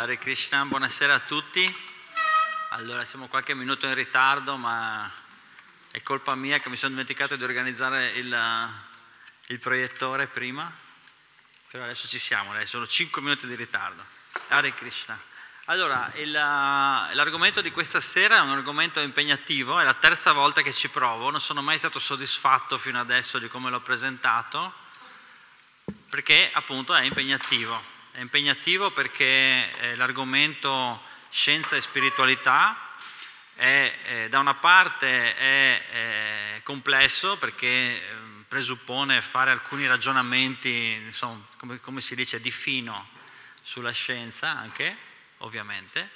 Hare Krishna, buonasera a tutti. Allora, siamo qualche minuto in ritardo, ma è colpa mia che mi sono dimenticato di organizzare il, il proiettore prima. Però adesso ci siamo, dai, sono 5 minuti di ritardo. Hare Krishna. Allora, il, l'argomento di questa sera è un argomento impegnativo, è la terza volta che ci provo, non sono mai stato soddisfatto fino adesso di come l'ho presentato, perché appunto è impegnativo. È impegnativo perché eh, l'argomento scienza e spiritualità è, eh, da una parte è, è complesso perché eh, presuppone fare alcuni ragionamenti, insomma, come, come si dice, di fino sulla scienza anche, ovviamente.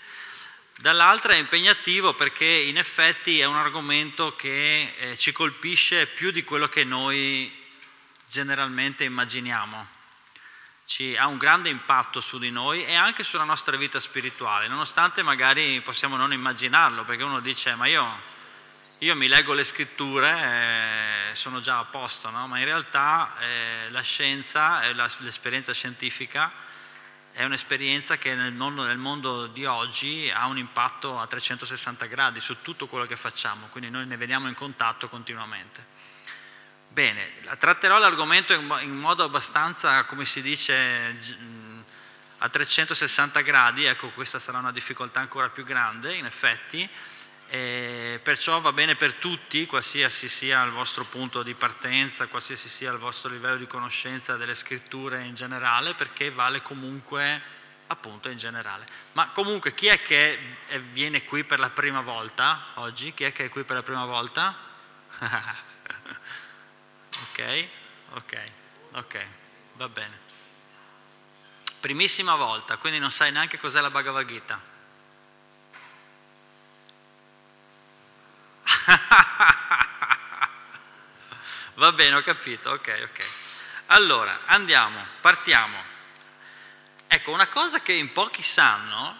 Dall'altra è impegnativo perché in effetti è un argomento che eh, ci colpisce più di quello che noi generalmente immaginiamo ci, ha un grande impatto su di noi e anche sulla nostra vita spirituale, nonostante magari possiamo non immaginarlo, perché uno dice ma io, io mi leggo le scritture e sono già a posto, no? ma in realtà eh, la scienza e l'esperienza scientifica è un'esperienza che nel mondo, nel mondo, di oggi ha un impatto a 360 gradi su tutto quello che facciamo, quindi noi ne veniamo in contatto continuamente. Bene, tratterò l'argomento in modo abbastanza, come si dice, a 360 gradi, ecco questa sarà una difficoltà ancora più grande in effetti, e perciò va bene per tutti, qualsiasi sia il vostro punto di partenza, qualsiasi sia il vostro livello di conoscenza delle scritture in generale, perché vale comunque appunto in generale. Ma comunque chi è che viene qui per la prima volta oggi? Chi è che è qui per la prima volta? Ok, ok, ok, va bene. Primissima volta, quindi non sai neanche cos'è la Bhagavad Gita. va bene, ho capito, ok, ok. Allora, andiamo, partiamo. Ecco, una cosa che in pochi sanno,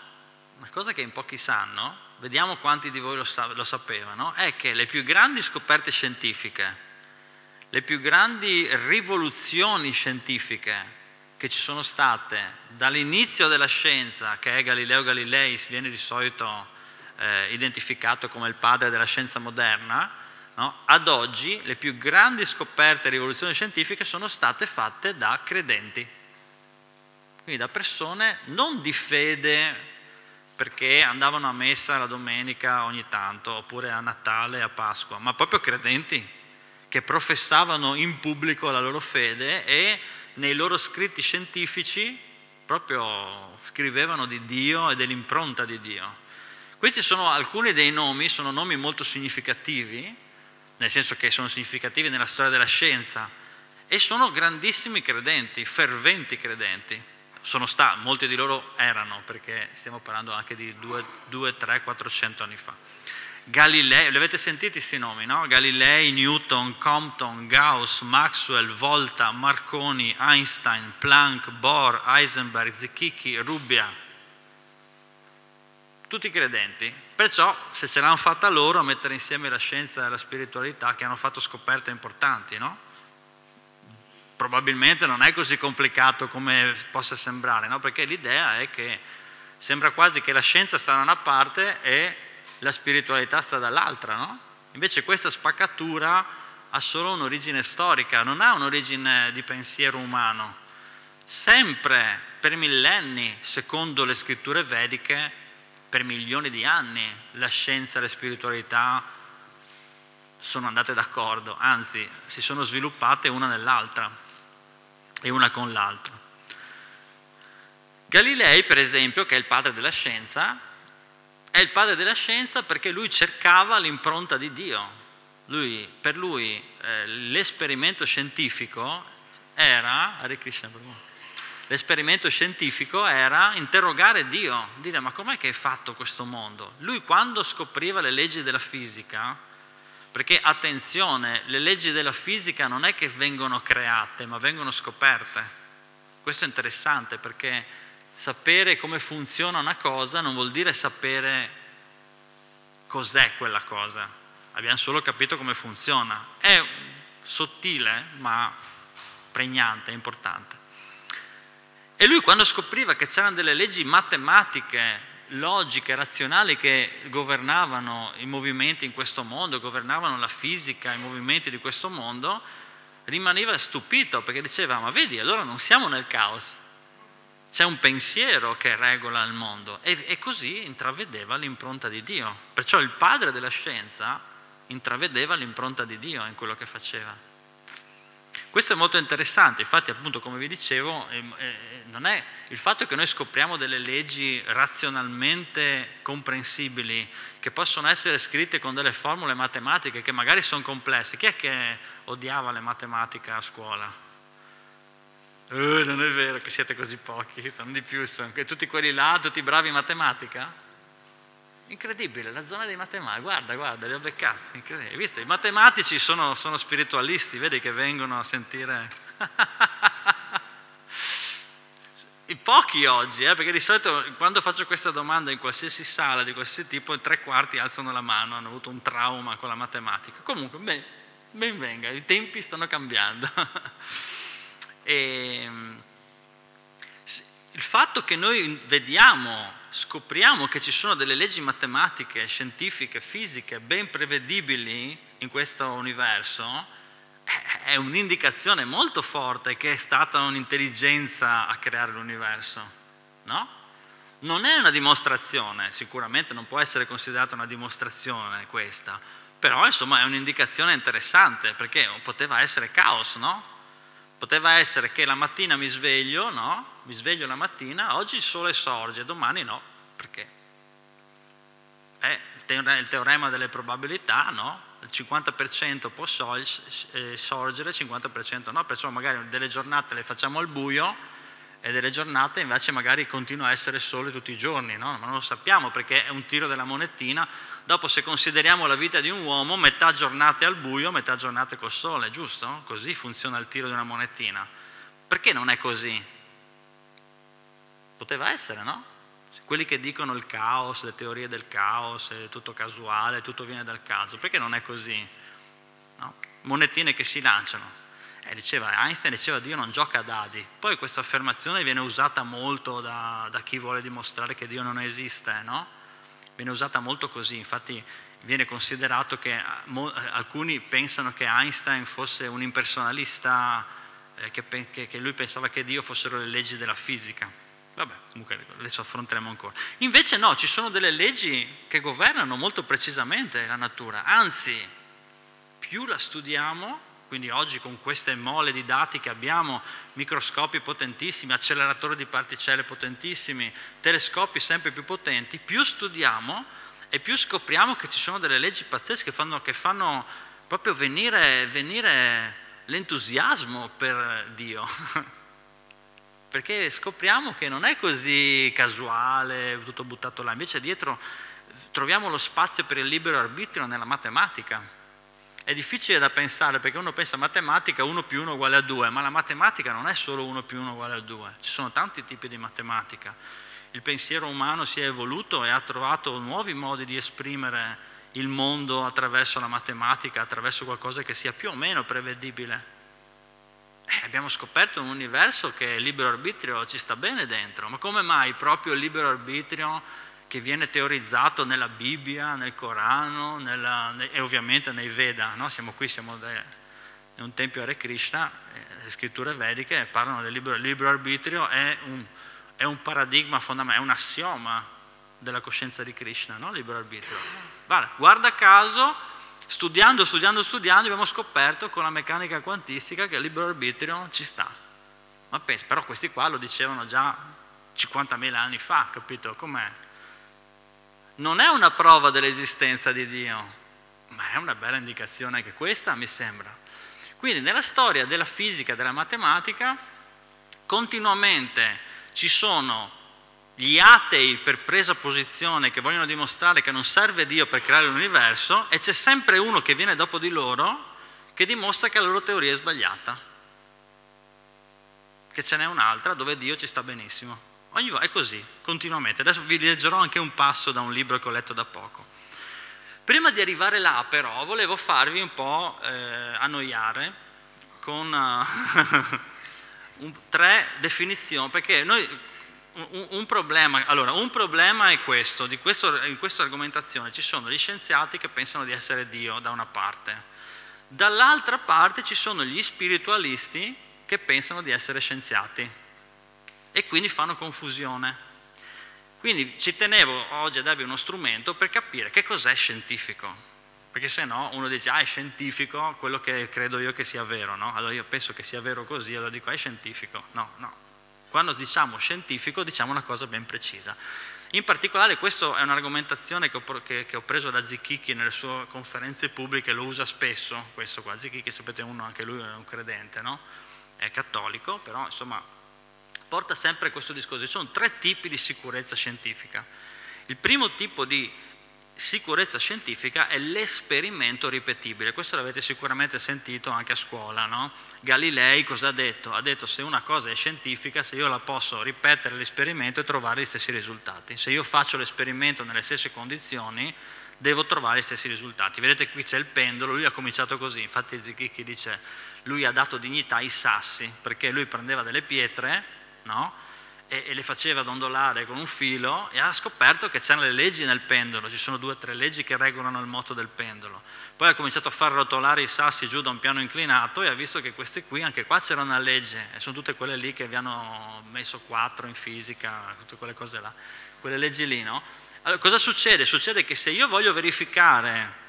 una cosa che in pochi sanno, vediamo quanti di voi lo, sa- lo sapevano, è che le più grandi scoperte scientifiche, le più grandi rivoluzioni scientifiche che ci sono state dall'inizio della scienza, che è Galileo Galilei, viene di solito eh, identificato come il padre della scienza moderna, no? ad oggi le più grandi scoperte e rivoluzioni scientifiche sono state fatte da credenti, quindi da persone non di fede perché andavano a messa la domenica ogni tanto, oppure a Natale, a Pasqua, ma proprio credenti che professavano in pubblico la loro fede e nei loro scritti scientifici proprio scrivevano di Dio e dell'impronta di Dio. Questi sono alcuni dei nomi, sono nomi molto significativi, nel senso che sono significativi nella storia della scienza, e sono grandissimi credenti, ferventi credenti. Sono stati, molti di loro erano, perché stiamo parlando anche di 2, 3, 400 anni fa. Galilei, li avete sentiti questi nomi, no? Galilei, Newton, Compton, Gauss, Maxwell, Volta, Marconi, Einstein, Planck, Bohr, Heisenberg, Zecchicchi, Rubbia. Tutti credenti. Perciò, se ce l'hanno fatta loro a mettere insieme la scienza e la spiritualità, che hanno fatto scoperte importanti, no? Probabilmente non è così complicato come possa sembrare, no? Perché l'idea è che sembra quasi che la scienza sta da una parte e la spiritualità sta dall'altra, no? Invece questa spaccatura ha solo un'origine storica, non ha un'origine di pensiero umano. Sempre per millenni, secondo le scritture vediche, per milioni di anni, la scienza e la spiritualità sono andate d'accordo, anzi si sono sviluppate una nell'altra e una con l'altra. Galilei, per esempio, che è il padre della scienza, è il padre della scienza perché lui cercava l'impronta di Dio. Lui, per lui eh, l'esperimento scientifico era, l'esperimento scientifico era interrogare Dio, dire ma com'è che hai fatto questo mondo? Lui quando scopriva le leggi della fisica, perché attenzione, le leggi della fisica non è che vengono create, ma vengono scoperte. Questo è interessante perché sapere come funziona una cosa non vuol dire sapere cos'è quella cosa, abbiamo solo capito come funziona. È sottile ma pregnante, importante. E lui quando scopriva che c'erano delle leggi matematiche, logiche, razionali che governavano i movimenti in questo mondo, governavano la fisica, i movimenti di questo mondo, rimaneva stupito perché diceva, ma vedi, allora non siamo nel caos, c'è un pensiero che regola il mondo e, e così intravedeva l'impronta di Dio. Perciò il padre della scienza intravedeva l'impronta di Dio in quello che faceva. Questo è molto interessante, infatti appunto come vi dicevo, eh, eh, non è il fatto che noi scopriamo delle leggi razionalmente comprensibili, che possono essere scritte con delle formule matematiche che magari sono complesse. Chi è che odiava le matematiche a scuola? Eh, non è vero che siete così pochi, sono di più, sono tutti quelli là, tutti bravi in matematica? Incredibile, la zona dei matematici, guarda, guarda, li ho beccati. Hai visto? I matematici sono, sono spiritualisti, vedi che vengono a sentire. I pochi oggi, eh, perché di solito quando faccio questa domanda in qualsiasi sala di qualsiasi tipo, tre quarti alzano la mano, hanno avuto un trauma con la matematica. Comunque, ben, ben venga, i tempi stanno cambiando. e, ehm, il fatto che noi vediamo, scopriamo che ci sono delle leggi matematiche, scientifiche, fisiche ben prevedibili in questo universo, è un'indicazione molto forte che è stata un'intelligenza a creare l'universo, no? Non è una dimostrazione, sicuramente non può essere considerata una dimostrazione questa, però insomma è un'indicazione interessante perché poteva essere caos, no? Poteva essere che la mattina mi sveglio, no? Mi sveglio la mattina, oggi il sole sorge, domani no, perché? È il teorema delle probabilità, no? Il 50% può eh, sorgere, il 50% no, perciò magari delle giornate le facciamo al buio e delle giornate invece magari continua a essere sole tutti i giorni, no? ma non lo sappiamo perché è un tiro della monetina. Dopo se consideriamo la vita di un uomo, metà giornate al buio, metà giornate col sole, giusto? Così funziona il tiro di una monetina. Perché non è così? Poteva essere, no? Quelli che dicono il caos, le teorie del caos, è tutto casuale, tutto viene dal caso, perché non è così? No? Monetine che si lanciano. Eh, diceva, Einstein diceva Dio non gioca a dadi. Poi questa affermazione viene usata molto da, da chi vuole dimostrare che Dio non esiste, no? Viene usata molto così, infatti viene considerato che mo, alcuni pensano che Einstein fosse un impersonalista, eh, che, che, che lui pensava che Dio fossero le leggi della fisica. Vabbè, comunque adesso affronteremo ancora. Invece no, ci sono delle leggi che governano molto precisamente la natura, anzi, più la studiamo, quindi oggi con queste mole di dati che abbiamo, microscopi potentissimi, acceleratori di particelle potentissimi, telescopi sempre più potenti, più studiamo e più scopriamo che ci sono delle leggi pazzesche che fanno, che fanno proprio venire, venire l'entusiasmo per Dio. Perché scopriamo che non è così casuale, tutto buttato là, invece dietro troviamo lo spazio per il libero arbitrio nella matematica è difficile da pensare perché uno pensa matematica 1 più 1 uguale a 2, ma la matematica non è solo 1 più 1 uguale a 2, ci sono tanti tipi di matematica. Il pensiero umano si è evoluto e ha trovato nuovi modi di esprimere il mondo attraverso la matematica, attraverso qualcosa che sia più o meno prevedibile. Eh, abbiamo scoperto un universo che il libero arbitrio ci sta bene dentro, ma come mai proprio il libero arbitrio che viene teorizzato nella Bibbia, nel Corano nella, e ovviamente nei Veda. No? Siamo qui, siamo in un tempio Hare Krishna, eh, le scritture vediche parlano del libero, libero arbitrio, è un, è un, paradigma fondamentale, è un assioma della coscienza di Krishna, no? libero arbitrio. Vale, guarda caso, studiando, studiando, studiando, abbiamo scoperto con la meccanica quantistica che il libero arbitrio ci sta. Ma pensa, però questi qua lo dicevano già 50.000 anni fa, capito? Com'è? Non è una prova dell'esistenza di Dio, ma è una bella indicazione anche questa, mi sembra. Quindi nella storia della fisica, della matematica, continuamente ci sono gli atei per presa posizione che vogliono dimostrare che non serve Dio per creare l'universo e c'è sempre uno che viene dopo di loro che dimostra che la loro teoria è sbagliata, che ce n'è un'altra dove Dio ci sta benissimo. Ogni volta è così, continuamente. Adesso vi leggerò anche un passo da un libro che ho letto da poco. Prima di arrivare là, però, volevo farvi un po' eh, annoiare con, uh, un, tre definizioni, perché noi un, un, problema, allora, un problema è questo, questo, in questa argomentazione ci sono gli scienziati che pensano di essere Dio da una parte, dall'altra parte ci sono gli spiritualisti che pensano di essere scienziati e quindi fanno confusione. Quindi ci tenevo oggi a darvi uno strumento per capire che cos'è scientifico, perché se no uno dice ah è scientifico quello che credo io che sia vero, no? Allora io penso che sia vero così, allora dico ah, è scientifico. No, no. Quando diciamo scientifico diciamo una cosa ben precisa. In particolare questa è un'argomentazione che ho, che, che ho, preso da Zicchichi nelle sue conferenze pubbliche, lo usa spesso, questo qua, Zicchichi sapete uno, anche lui è un credente, no? È cattolico, però insomma porta sempre questo discorso. Ci sono tre tipi di sicurezza scientifica. Il primo tipo di sicurezza scientifica è l'esperimento ripetibile. Questo l'avete sicuramente sentito anche a scuola, no? Galilei cosa ha detto? Ha detto se una cosa è scientifica, se io la posso ripetere l'esperimento e trovare gli stessi risultati. Se io faccio l'esperimento nelle stesse condizioni, devo trovare gli stessi risultati. Vedete qui c'è il pendolo, lui ha cominciato così, infatti Zichichi dice lui ha dato dignità ai sassi, perché lui prendeva delle pietre, no? e, e, le faceva dondolare con un filo e ha scoperto che c'erano le leggi nel pendolo, ci sono due o tre leggi che regolano il moto del pendolo. Poi ha cominciato a far rotolare i sassi giù da un piano inclinato e ha visto che queste qui, anche qua c'era una legge, e sono tutte quelle lì che vi hanno messo quattro in fisica, tutte quelle cose là, quelle leggi lì, no? Allora, cosa succede? Succede che se io voglio verificare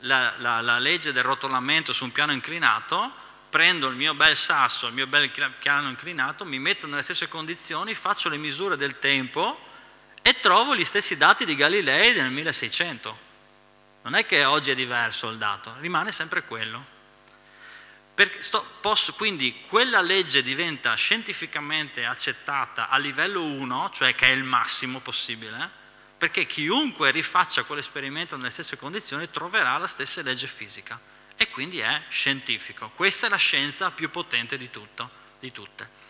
la, la, la legge del rotolamento su un piano inclinato, prendo il mio bel sasso, il mio bel piano inclinato, mi metto nelle stesse condizioni, faccio le misure del tempo e trovo gli stessi dati di Galilei nel 1600. Non è che oggi è diverso il dato, rimane sempre quello. Sto, posso, quindi quella legge diventa scientificamente accettata a livello 1, cioè che è il massimo possibile, perché chiunque rifaccia quell'esperimento nelle stesse condizioni troverà la stessa legge fisica e quindi è scientifico. Questa è la scienza più potente di, tutto, di tutte.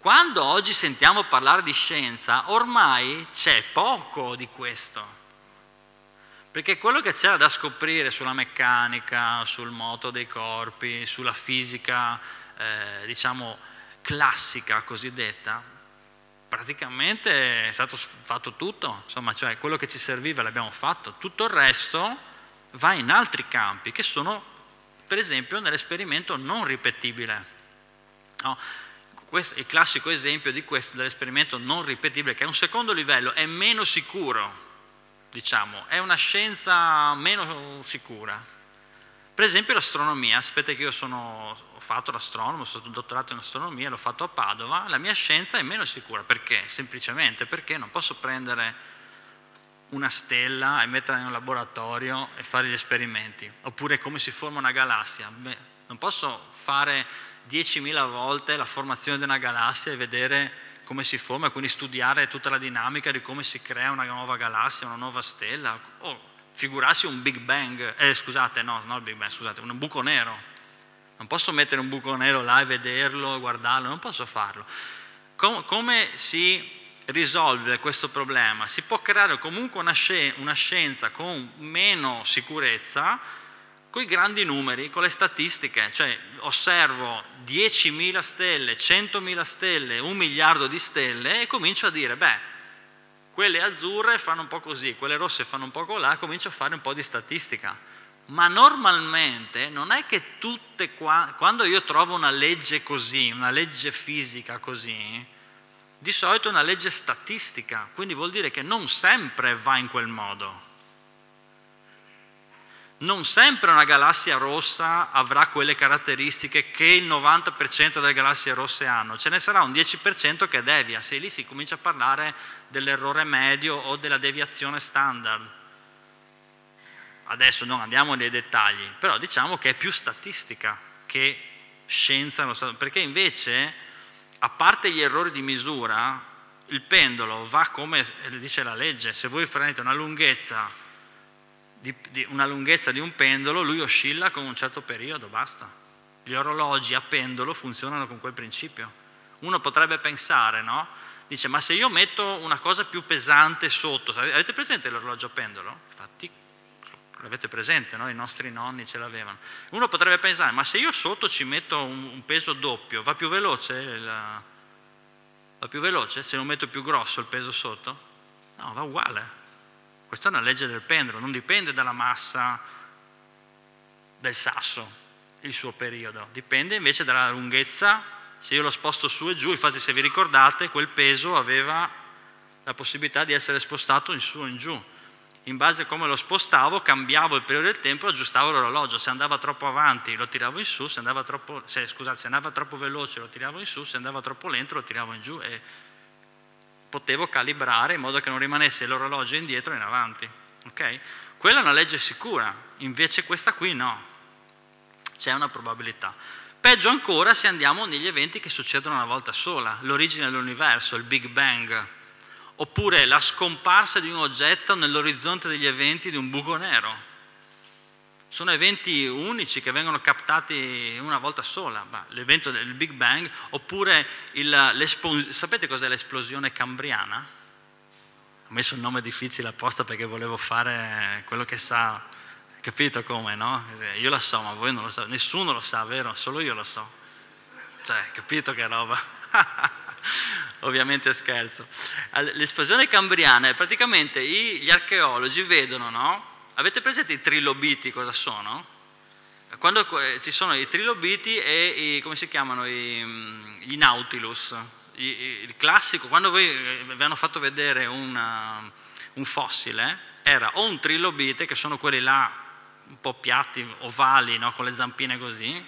Quando oggi sentiamo parlare di scienza, ormai c'è poco di questo. Perché quello che c'era da scoprire sulla meccanica, sul moto dei corpi, sulla fisica, eh, diciamo, classica cosiddetta, praticamente è stato fatto tutto, insomma, cioè quello che ci serviva l'abbiamo fatto, tutto il resto va in altri campi che sono, per esempio, nell'esperimento non ripetibile. No? Questo è il classico esempio di questo, dell'esperimento non ripetibile, che è un secondo livello, è meno sicuro, diciamo, è una scienza meno sicura. Per esempio l'astronomia, aspetta che io sono, ho fatto l'astronomo, sono stato dottorato in astronomia, l'ho fatto a Padova, la mia scienza è meno sicura, perché? Semplicemente perché non posso prendere una stella e metterla in un laboratorio e fare gli esperimenti. Oppure come si forma una galassia. Beh, non posso fare 10.000 volte la formazione di una galassia e vedere come si forma, quindi studiare tutta la dinamica di come si crea una nuova galassia, una nuova stella. O figurarsi un Big Bang, eh, scusate, no, non il Big Bang, scusate, un buco nero. Non posso mettere un buco nero là e vederlo, guardarlo, non posso farlo. Com- come si risolvere questo problema. Si può creare comunque una, scienza con meno sicurezza con i grandi numeri, con le statistiche, cioè osservo 10.000 stelle, 100.000 stelle, un miliardo di stelle e comincio a dire, beh, quelle azzurre fanno un po' così, quelle rosse fanno un po' colà, comincio a fare un po' di statistica. Ma normalmente non è che tutte qua, quando io trovo una legge così, una legge fisica così, di solito è una legge statistica, quindi vuol dire che non sempre va in quel modo. Non sempre una galassia rossa avrà quelle caratteristiche che il 90% delle galassie rosse hanno, ce ne sarà un 10% che devia, se lì si comincia a parlare dell'errore medio o della deviazione standard. Adesso non andiamo nei dettagli, però diciamo che è più statistica che scienza, perché invece a parte gli errori di misura, il pendolo va come dice la legge, se voi prendete una lunghezza di, di, una lunghezza di un pendolo, lui oscilla con un certo periodo, basta. Gli orologi a pendolo funzionano con quel principio. Uno potrebbe pensare, no? Dice, ma se io metto una cosa più pesante sotto, avete presente l'orologio a pendolo? Infatti, l'avete presente, no? i nostri nonni ce l'avevano. Uno potrebbe pensare, ma se io sotto ci metto un, peso doppio, va più veloce? La... Va più veloce se lo metto più grosso il peso sotto? No, va uguale. Questa è una legge del pendolo, non dipende dalla massa del sasso, il suo periodo, dipende invece dalla lunghezza. Se io lo sposto su e giù, infatti se vi ricordate, quel peso aveva la possibilità di essere spostato in su o in giù in base a come lo spostavo, cambiavo il periodo del tempo e aggiustavo l'orologio. Se andava troppo avanti lo tiravo in su, se andava troppo, se, scusate, se andava troppo veloce lo tiravo in su, se andava troppo lento lo tiravo in giù e potevo calibrare in modo che non rimanesse l'orologio indietro e in avanti. Okay? Quella è una legge sicura, invece questa qui no. C'è una probabilità. Peggio ancora se andiamo negli eventi che succedono una volta sola, l'origine dell'universo, il Big Bang oppure la scomparsa di un oggetto nell'orizzonte degli eventi di un buco nero. Sono eventi unici che vengono captati una volta sola, l'evento del Big Bang, oppure il, sapete cos'è l'esplosione cambriana? Ho messo il nome difficile apposta perché volevo fare quello che sa, capito come, no? Io lo so, ma voi non lo sapete, nessuno lo sa, vero? Solo io lo so. Cioè, capito che roba? ovviamente scherzo. L'esplosione cambriana è praticamente gli archeologi vedono, no? Avete presente i trilobiti cosa sono? Quando ci sono i trilobiti e i, come si chiamano, I, mm, gli nautilus, il classico, quando voi eh, vi hanno fatto vedere una, un fossile, era o un trilobite, che sono quelli là un po' piatti, ovali, no? con le zampine così,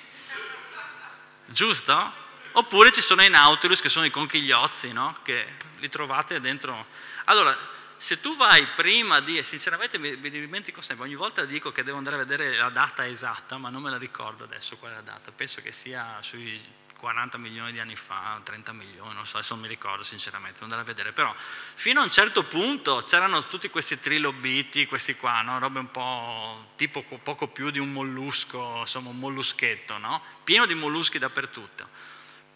giusto? Oppure ci sono i Nautilus che sono i conchigliozzi, no? che li trovate dentro. Allora, se tu vai prima di, sinceramente mi, mi dimentico sempre, ogni volta dico che devo andare a vedere la data esatta, ma non me la ricordo adesso qual è la data, penso che sia sui 40 milioni di anni fa, 30 milioni, non so, adesso non mi ricordo sinceramente, devo andare a vedere, però fino a un certo punto c'erano tutti questi trilobiti, questi qua, no? robe un po' tipo poco più di un mollusco, insomma un molluschetto, no? pieno di molluschi dappertutto.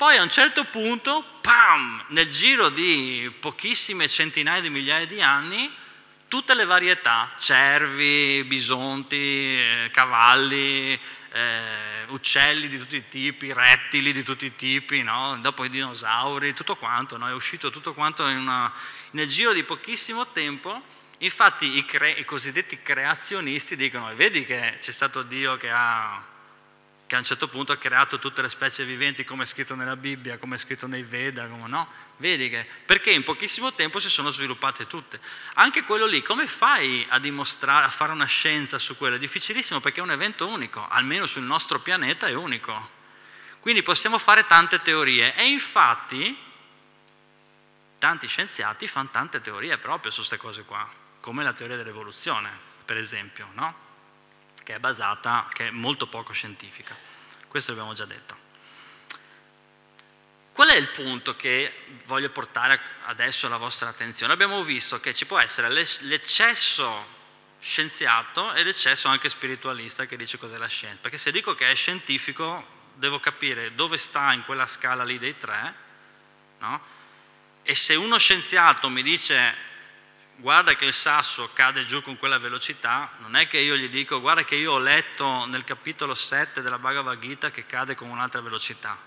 Poi a un certo punto, pam, nel giro di pochissime centinaia di migliaia di anni, tutte le varietà, cervi, bisonti, eh, cavalli, eh, uccelli di tutti i tipi, rettili di tutti i tipi, no? dopo i dinosauri, tutto quanto, no? è uscito tutto quanto una, nel giro di pochissimo tempo. Infatti i, cre- i cosiddetti creazionisti dicono, vedi che c'è stato Dio che ha che a un certo punto ha creato tutte le specie viventi come è scritto nella Bibbia, come è scritto nei Veda, no? Vedi che perché in pochissimo tempo si sono sviluppate tutte. Anche quello lì, come fai a dimostrare, a fare una scienza su quello? È difficilissimo perché è un evento unico, almeno sul nostro pianeta è unico. Quindi possiamo fare tante teorie e infatti tanti scienziati fanno tante teorie proprio su queste cose qua, come la teoria dell'evoluzione, per esempio, no? Che è basata, che è molto poco scientifica. Questo l'abbiamo già detto. Qual è il punto che voglio portare adesso alla vostra attenzione? Abbiamo visto che ci può essere l'eccesso scienziato e l'eccesso anche spiritualista che dice cos'è la scienza. Perché se dico che è scientifico, devo capire dove sta in quella scala lì dei tre, no? E se uno scienziato mi dice guarda che il sasso cade giù con quella velocità, non è che io gli dico guarda che io ho letto nel capitolo 7 della Bhagavad Gita che cade con un'altra velocità.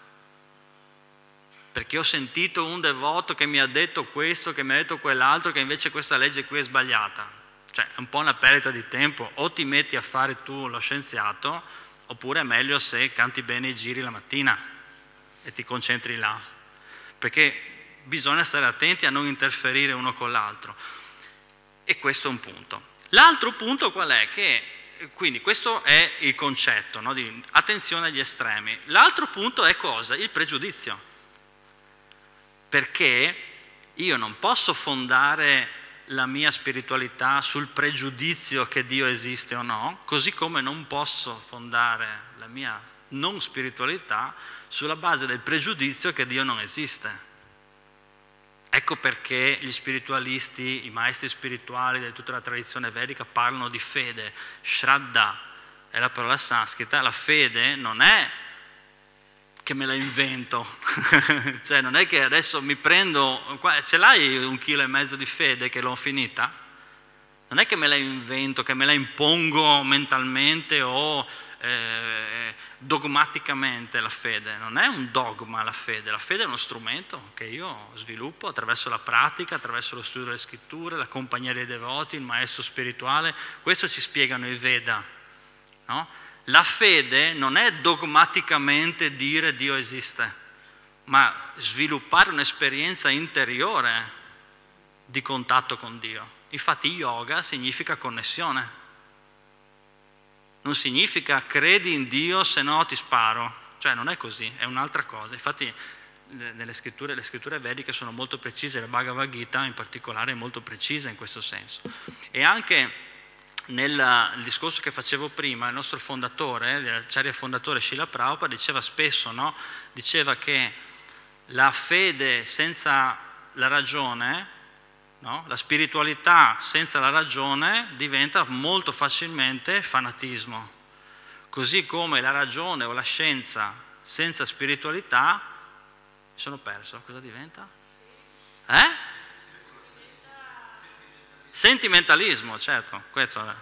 Perché ho sentito un devoto che mi ha detto questo, che mi ha detto quell'altro, che invece questa legge qui è sbagliata. Cioè è un po' una perdita di tempo, o ti metti a fare tu lo scienziato, oppure è meglio se canti bene i giri la mattina e ti concentri là. Perché bisogna stare attenti a non interferire uno con l'altro. E questo è un punto. L'altro punto qual è? Che, quindi questo è il concetto no? di attenzione agli estremi. L'altro punto è cosa? Il pregiudizio. Perché io non posso fondare la mia spiritualità sul pregiudizio che Dio esiste o no, così come non posso fondare la mia non spiritualità sulla base del pregiudizio che Dio non esiste. Ecco perché gli spiritualisti, i maestri spirituali di tutta la tradizione vedica parlano di fede. Shraddha è la parola sanscrita. La fede non è che me la invento, cioè non è che adesso mi prendo, ce l'hai un chilo e mezzo di fede che l'ho finita? non è che me la invento, che me la impongo mentalmente o eh, dogmaticamente la fede, non è un dogma la fede, la fede è uno strumento che io sviluppo attraverso la pratica, attraverso lo studio delle scritture, la compagnia dei devoti, il maestro spirituale, questo ci spiegano i Veda. No? La fede non è dogmaticamente dire Dio esiste, ma sviluppare un'esperienza interiore di contatto con Dio. Infatti yoga significa connessione non significa credi in Dio se no ti sparo, cioè non è così, è un'altra cosa. Infatti nelle scritture, le scritture vediche sono molto precise, la Bhagavad Gita in particolare è molto precisa in questo senso. E anche nel discorso che facevo prima, il nostro fondatore, l'acciaria fondatore Shila Prabhupada, diceva spesso, no? diceva che la fede senza la ragione No? La spiritualità senza la ragione diventa molto facilmente fanatismo, così come la ragione o la scienza senza spiritualità, mi sono perso, cosa diventa? Eh? Sentimentalismo, certo, questo è.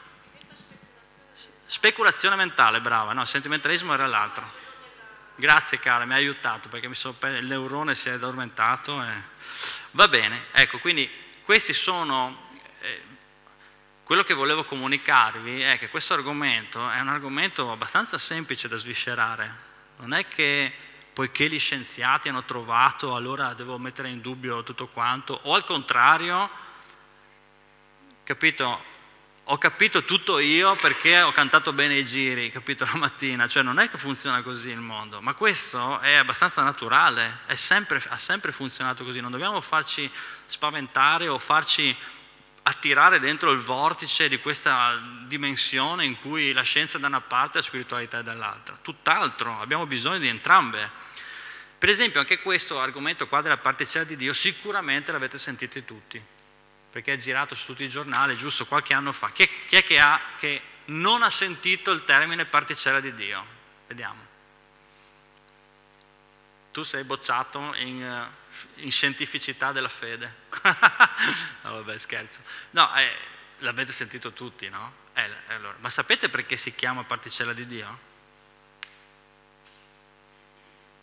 Speculazione mentale, brava, no, sentimentalismo era l'altro. Grazie cara, mi ha aiutato perché so, il neurone si è addormentato. E... Va bene, ecco, quindi questi sono, eh, quello che volevo comunicarvi è che questo argomento è un argomento abbastanza semplice da sviscerare. Non è che poiché gli scienziati hanno trovato, allora devo mettere in dubbio tutto quanto, o al contrario, capito? Ho capito tutto io perché ho cantato bene i giri, capito, la mattina, cioè non è che funziona così il mondo, ma questo è abbastanza naturale, è sempre, ha sempre funzionato così, non dobbiamo farci spaventare o farci attirare dentro il vortice di questa dimensione in cui la scienza è da una parte e la spiritualità è dall'altra. Tutt'altro, abbiamo bisogno di entrambe. Per esempio anche questo argomento qua della particella di Dio sicuramente l'avete sentito tutti, perché è girato su tutti i giornali giusto qualche anno fa. Chi è, chi è che, ha, che non ha sentito il termine particella di Dio? Vediamo. Tu sei bocciato in in scientificità della fede. no, vabbè, scherzo. No, eh, l'avete sentito tutti, no? Eh, allora, ma sapete perché si chiama particella di Dio?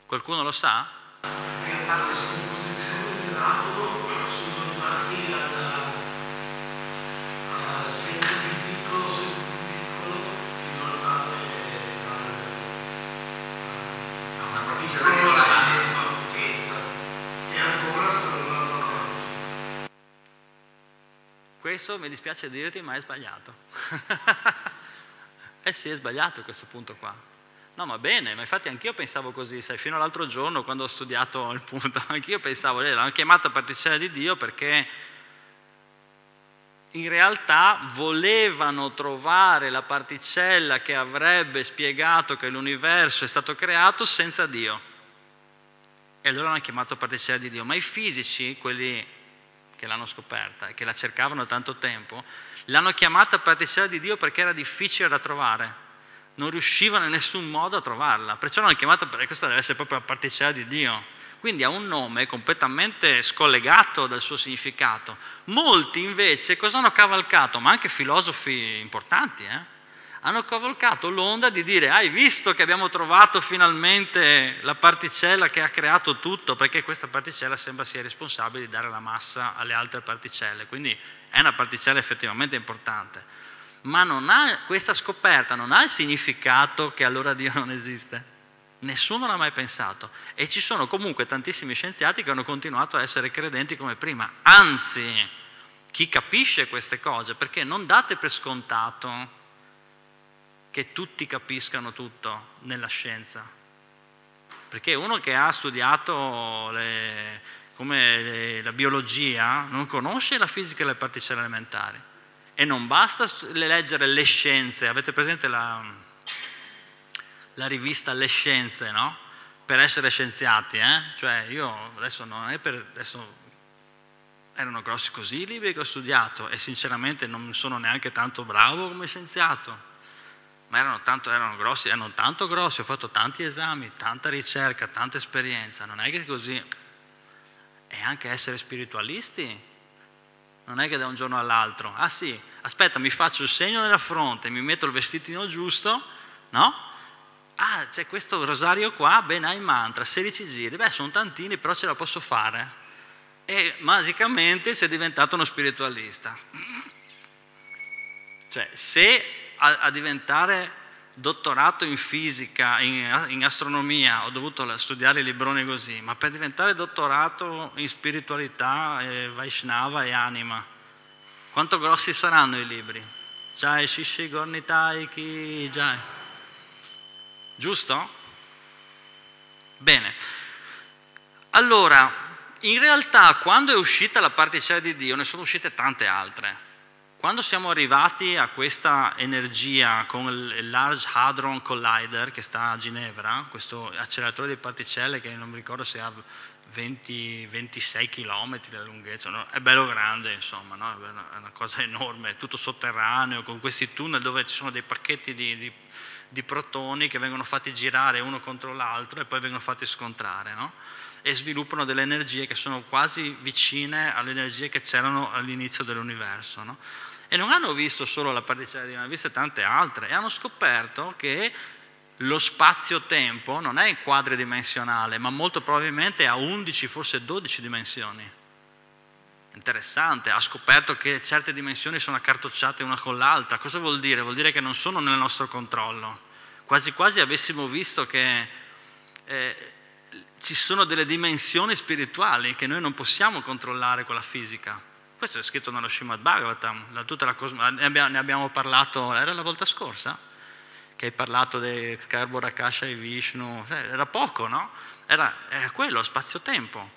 Qualcuno lo sa? Perché parla di scomposizione dell'atomo sono infatti al, al senso più piccolo, sempre più piccolo, fino al male, al, una particella questo mi dispiace dirti, ma è sbagliato. eh sì, è sbagliato questo punto qua. No, ma bene, ma infatti anch'io pensavo così, sai, fino all'altro giorno quando ho studiato il punto, anch'io pensavo, eh, l'hanno chiamata particella di Dio perché in realtà volevano trovare la particella che avrebbe spiegato che l'universo è stato creato senza Dio. E allora l'hanno chiamato particella di Dio. Ma i fisici, quelli che l'hanno scoperta e che la cercavano da tanto tempo, l'hanno chiamata particella di Dio perché era difficile da trovare. Non riuscivano in nessun modo a trovarla, perciò l'hanno chiamata, perché questa deve essere proprio la particella di Dio. Quindi ha un nome completamente scollegato dal suo significato. Molti invece cosa hanno cavalcato? Ma anche filosofi importanti, eh? Hanno cavalcato l'onda di dire hai visto che abbiamo trovato finalmente la particella che ha creato tutto, perché questa particella sembra sia responsabile di dare la massa alle altre particelle, quindi è una particella effettivamente importante. Ma ha, questa scoperta non ha il significato che allora Dio non esiste. Nessuno l'ha mai pensato. E ci sono comunque tantissimi scienziati che hanno continuato a essere credenti come prima. Anzi, chi capisce queste cose, perché non date per scontato che tutti capiscano tutto nella scienza. Perché uno che ha studiato le, come le, la biologia non conosce la fisica delle particelle elementari. E non basta leggere le scienze, avete presente la, la rivista Le Scienze, no? Per essere scienziati, eh? Cioè io adesso non è per... Adesso erano grossi così i libri che ho studiato e sinceramente non sono neanche tanto bravo come scienziato ma erano, tanto, erano grossi, erano tanto grossi, ho fatto tanti esami, tanta ricerca, tanta esperienza, non è che così. E anche essere spiritualisti, non è che da un giorno all'altro. Ah sì, aspetta, mi faccio il segno nella fronte, mi metto il vestitino giusto, no? Ah, c'è questo rosario qua, bene, hai mantra, 16 giri, beh, sono tantini, però ce la posso fare. E magicamente sei diventato uno spiritualista. Cioè, se a, a diventare dottorato in fisica, in, in, astronomia, ho dovuto studiare i libroni così, ma per diventare dottorato in spiritualità, eh, Vaishnava e anima, quanto grossi saranno i libri? Jai Shishi Gornitai Ki Jai. Giusto? Bene. Allora, in realtà quando è uscita la particella di Dio ne sono uscite tante altre. Quando siamo arrivati a questa energia con il Large Hadron Collider che sta a Ginevra, questo acceleratore di particelle che non mi ricordo se ha 20, 26 km di lunghezza, no? è bello grande insomma, no? è una cosa enorme, è tutto sotterraneo, con questi tunnel dove ci sono dei pacchetti di, di, di protoni che vengono fatti girare uno contro l'altro e poi vengono fatti scontrare. No? e sviluppano delle energie che sono quasi vicine alle energie che c'erano all'inizio dell'universo. E non hanno visto solo la particella di hanno viste tante altre e hanno scoperto che lo spazio-tempo non è quadridimensionale, ma molto probabilmente ha 11, forse 12 dimensioni. Interessante, ha scoperto che certe dimensioni sono accartocciate una con l'altra. Cosa vuol dire? Vuol dire che non sono nel nostro controllo. Quasi quasi avessimo visto che eh, ci sono delle dimensioni spirituali che noi non possiamo controllare con la fisica. Questo è scritto nello Srimad Bhagavatam, la, la cosmo- ne, abbiamo, ne, abbiamo, parlato, era la volta scorsa? Che hai parlato di Karbo Rakasha e Vishnu, era poco, no? Era, era quello, spazio-tempo.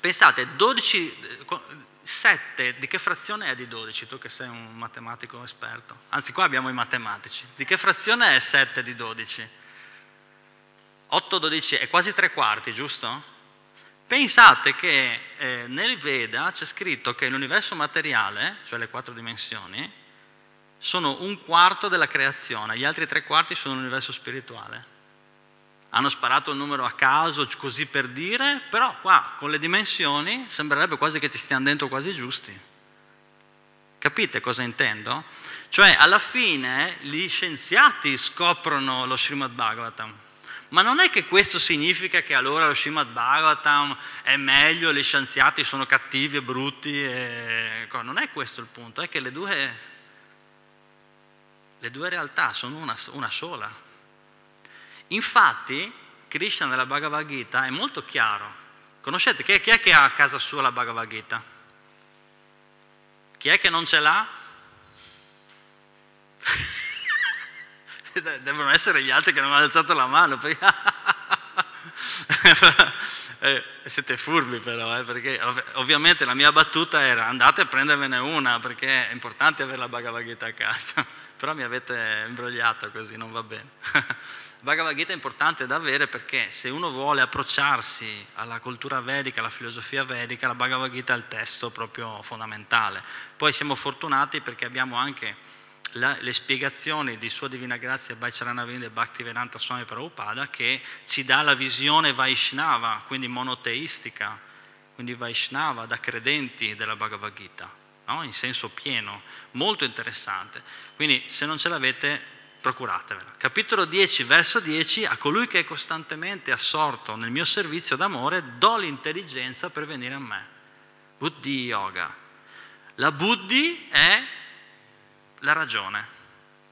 Pensate, 12, 7, di che frazione è di 12? Tu che sei un matematico esperto. Anzi, qua abbiamo i matematici. Di che frazione è 7 di 12? 8, 12 è quasi tre quarti, giusto? Pensate che eh, nel Veda c'è scritto che l'universo materiale, cioè le quattro dimensioni, sono un quarto della creazione, gli altri tre quarti sono l'universo spirituale. Hanno sparato il numero a caso, così per dire, però qua con le dimensioni sembrerebbe quasi che ci stiano dentro quasi giusti. Capite cosa intendo? Cioè alla fine gli scienziati scoprono lo Srimad Bhagavatam, ma non è che questo significa che allora lo Srimad Bhagavatam è meglio, gli scienziati sono cattivi e brutti. E... Non è questo il punto, è che le due, le due realtà sono una, una sola. Infatti, Krishna nella Bhagavad Gita è molto chiaro. Conoscete chi è, chi è che ha a casa sua la Bhagavad Gita? Chi è che non ce l'ha? Devono essere gli altri che non hanno alzato la mano. Perché... eh, siete furbi però, eh, perché ov- ovviamente la mia battuta era andate a prendervene una, perché è importante avere la Bhagavad Gita a casa, però mi avete imbrogliato così, non va bene. Bhagavad Gita è importante da avere perché se uno vuole approcciarsi alla cultura vedica, alla filosofia vedica, la Bhagavad Gita è il testo proprio fondamentale. Poi siamo fortunati perché abbiamo anche la, le spiegazioni di Sua Divina Grazia Bhaicharanavinda e Bhaktivedanta Swami Prabhupada che ci dà la visione Vaishnava, quindi monoteistica, quindi Vaishnava da credenti della Bhagavad Gita, no? in senso pieno, molto interessante. Quindi se non ce l'avete procuratevela. Capitolo 10, verso 10, a colui che è costantemente assorto nel mio servizio d'amore, do l'intelligenza per venire a me. Buddhi Yoga. La Buddhi è la ragione.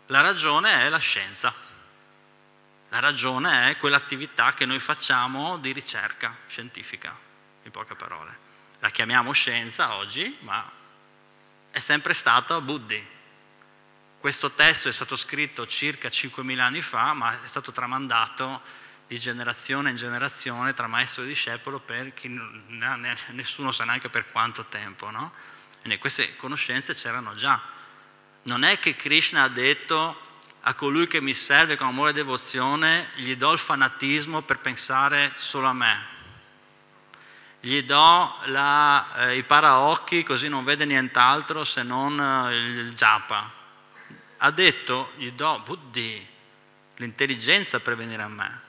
La ragione è la scienza. La ragione è quell'attività che noi facciamo di ricerca scientifica, in poche parole. La chiamiamo scienza oggi, ma è sempre stata Buddhi. Questo testo è stato scritto circa 5.000 anni fa, ma è stato tramandato di generazione in generazione tra maestro e discepolo per chi nessuno sa neanche per quanto tempo. No? Queste conoscenze c'erano già non è che Krishna ha detto a colui che mi serve con amore e devozione, gli do il fanatismo per pensare solo a me. Gli do la, eh, i paraocchi così non vede nient'altro se non eh, il japa. Ha detto, gli do buddhi, l'intelligenza per venire a me.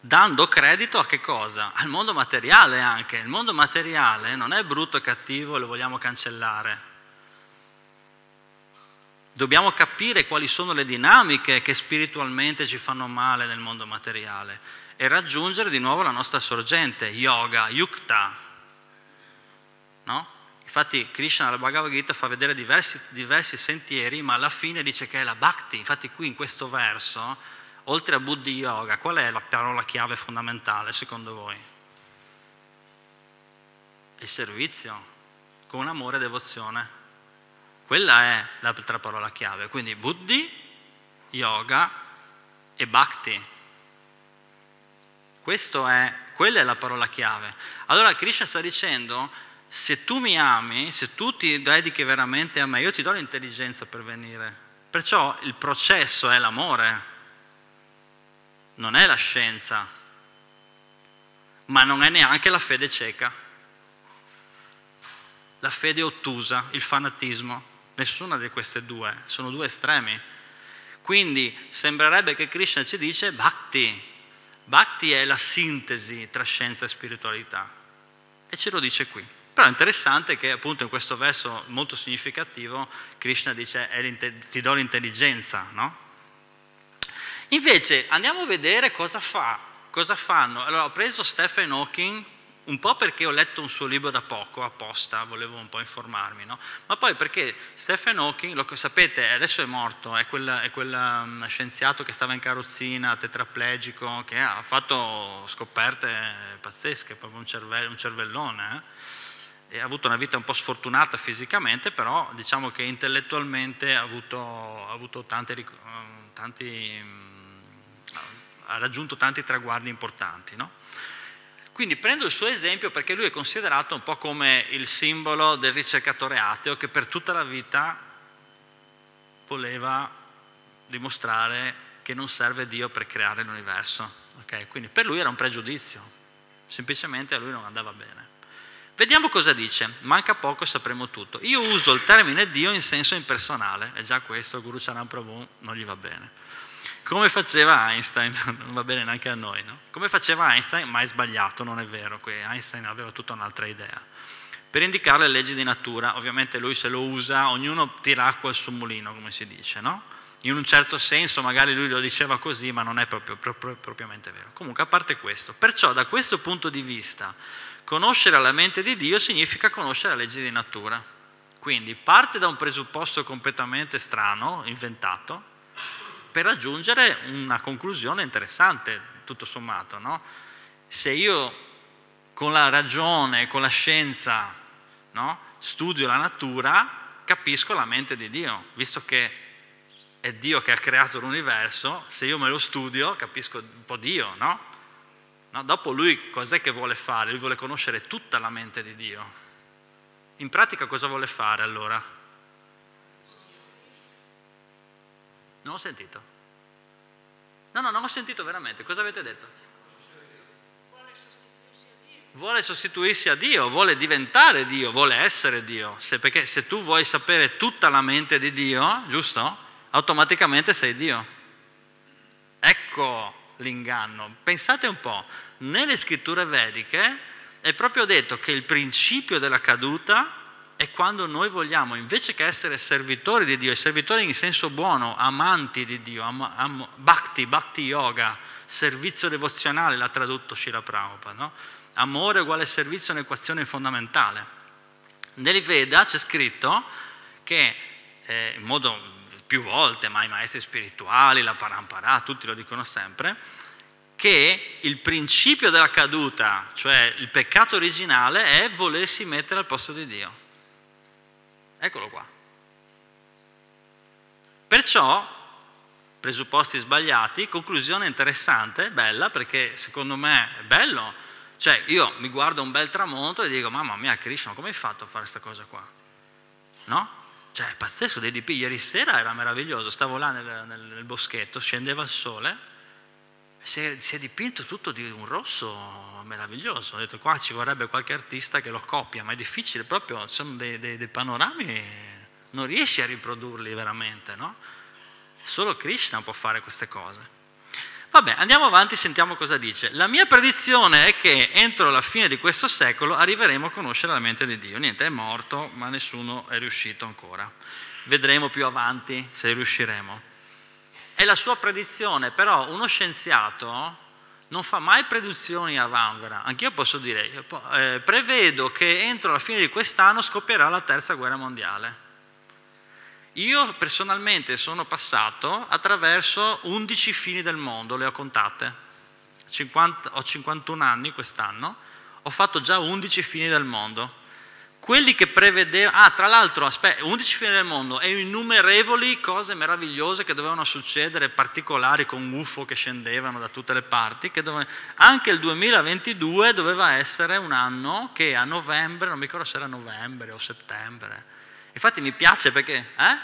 Dando credito a che cosa? Al mondo materiale anche. Il mondo materiale non è brutto e cattivo e lo vogliamo cancellare Dobbiamo capire quali sono le dinamiche che spiritualmente ci fanno male nel mondo materiale e raggiungere di nuovo la nostra sorgente, yoga, yukta. No? Infatti Krishna alla Bhagavad Gita fa vedere diversi, diversi, sentieri, ma alla fine dice che è la bhakti. Infatti qui in questo verso, oltre a buddhi yoga, qual è la parola chiave fondamentale secondo voi? Il servizio, con amore e devozione. Quella è l'altra parola chiave. Quindi buddhi, yoga e bhakti. È, quella è la parola chiave. Allora Krishna sta dicendo, se tu mi ami, se tu ti dedichi veramente a me, io ti do l'intelligenza per venire. Perciò il processo è l'amore, non è la scienza, ma non è neanche la fede cieca, la fede ottusa, il fanatismo. Nessuna di queste due, sono due estremi. Quindi sembrerebbe che Krishna ci dice bhakti, Bhakti è la sintesi tra scienza e spiritualità e ce lo dice qui. Però è interessante che appunto in questo verso molto significativo Krishna dice ti do l'intelligenza, no? Invece andiamo a vedere cosa fa, cosa fanno. Allora ho preso Stephen Hawking un po' perché ho letto un suo libro da poco, apposta, volevo un po' informarmi, no? ma poi perché Stephen Hawking, lo sapete, adesso è morto, è quel, è quel um, scienziato che stava in carrozzina, tetraplegico, che ha fatto scoperte pazzesche, proprio un, cerve- un cervellone. Eh? Ha avuto una vita un po' sfortunata fisicamente, però diciamo che intellettualmente ha, avuto, ha, avuto tanti, um, tanti, um, ha raggiunto tanti traguardi importanti. No? Quindi prendo il suo esempio perché lui è considerato un po' come il simbolo del ricercatore ateo che per tutta la vita voleva dimostrare che non serve Dio per creare l'universo. Okay? Quindi per lui era un pregiudizio, semplicemente a lui non andava bene. Vediamo cosa dice, manca poco sapremo tutto. Io uso il termine Dio in senso impersonale, e già questo Guru Charan Prabhu non gli va bene. Come faceva Einstein, non va bene neanche a noi, no? Come faceva Einstein, ma è sbagliato, non è vero, Einstein aveva tutta un'altra idea. Per indicare le leggi di natura, ovviamente lui se lo usa, ognuno tira acqua al suo mulino, come si dice, no? In un certo senso magari lui lo diceva così, ma non è proprio, proprio, propriamente vero. Comunque, a parte questo, perciò da questo punto di vista, conoscere la mente di Dio significa conoscere le leggi di natura. Quindi parte da un presupposto completamente strano, inventato, per raggiungere una conclusione interessante, tutto sommato. No? Se io con la ragione, con la scienza, no? studio la natura, capisco la mente di Dio, visto che è Dio che ha creato l'universo, se io me lo studio capisco un po' Dio, no? no? Dopo lui cos'è che vuole fare? Lui vuole conoscere tutta la mente di Dio. In pratica cosa vuole fare allora? Non ho sentito. No, no, non ho sentito veramente. Cosa avete detto? Vuole sostituirsi a Dio, vuole diventare Dio, vuole essere Dio. Se, perché se tu vuoi sapere tutta la mente di Dio, giusto? Automaticamente sei Dio. Ecco l'inganno. Pensate un po', nelle scritture vediche è proprio detto che il principio della caduta è quando noi vogliamo, invece che essere servitori di Dio, e servitori in senso buono, amanti di Dio, am, am, bhakti, bhakti yoga, servizio devozionale, l'ha tradotto Shila Prabhupada, no? amore uguale servizio è un'equazione fondamentale. Nel Veda c'è scritto che, eh, in modo più volte, ma i maestri spirituali, la parampara, tutti lo dicono sempre, che il principio della caduta, cioè il peccato originale, è volersi mettere al posto di Dio. Eccolo qua. Perciò, presupposti sbagliati, conclusione interessante, bella, perché secondo me è bello. Cioè, io mi guardo un bel tramonto e dico, mamma mia, Krishna, come hai fatto a fare questa cosa qua? No? Cioè, è pazzesco, dipinti. Ieri sera era meraviglioso, stavo là nel, nel, nel boschetto, scendeva il sole, si è, si è, dipinto tutto di un rosso meraviglioso. Ho detto qua ci vorrebbe qualche artista che lo copia, ma è difficile proprio, sono dei, dei, dei panorami, non riesci a riprodurli veramente, no? Solo Krishna può fare queste cose. Vabbè, andiamo avanti, sentiamo cosa dice. La mia predizione è che entro la fine di questo secolo arriveremo a conoscere la mente di Dio. Niente, è morto, ma nessuno è riuscito ancora. Vedremo più avanti se riusciremo. È la sua predizione, però uno scienziato non fa mai predizioni a vanvera. Anch'io posso dire, eh, prevedo che entro la fine di quest'anno scoppierà la terza guerra mondiale. Io personalmente sono passato attraverso 11 fini del mondo, le ho contate. 50, ho 51 anni quest'anno, ho fatto già 11 fini del mondo. Quelli che prevedevano, ah tra l'altro, aspetta, 11 fini del mondo e innumerevoli cose meravigliose che dovevano succedere, particolari con UFO che scendevano da tutte le parti, dove... anche il 2022 doveva essere un anno che a novembre, non mi ricordo se era novembre o settembre, Infatti mi piace perché... Eh?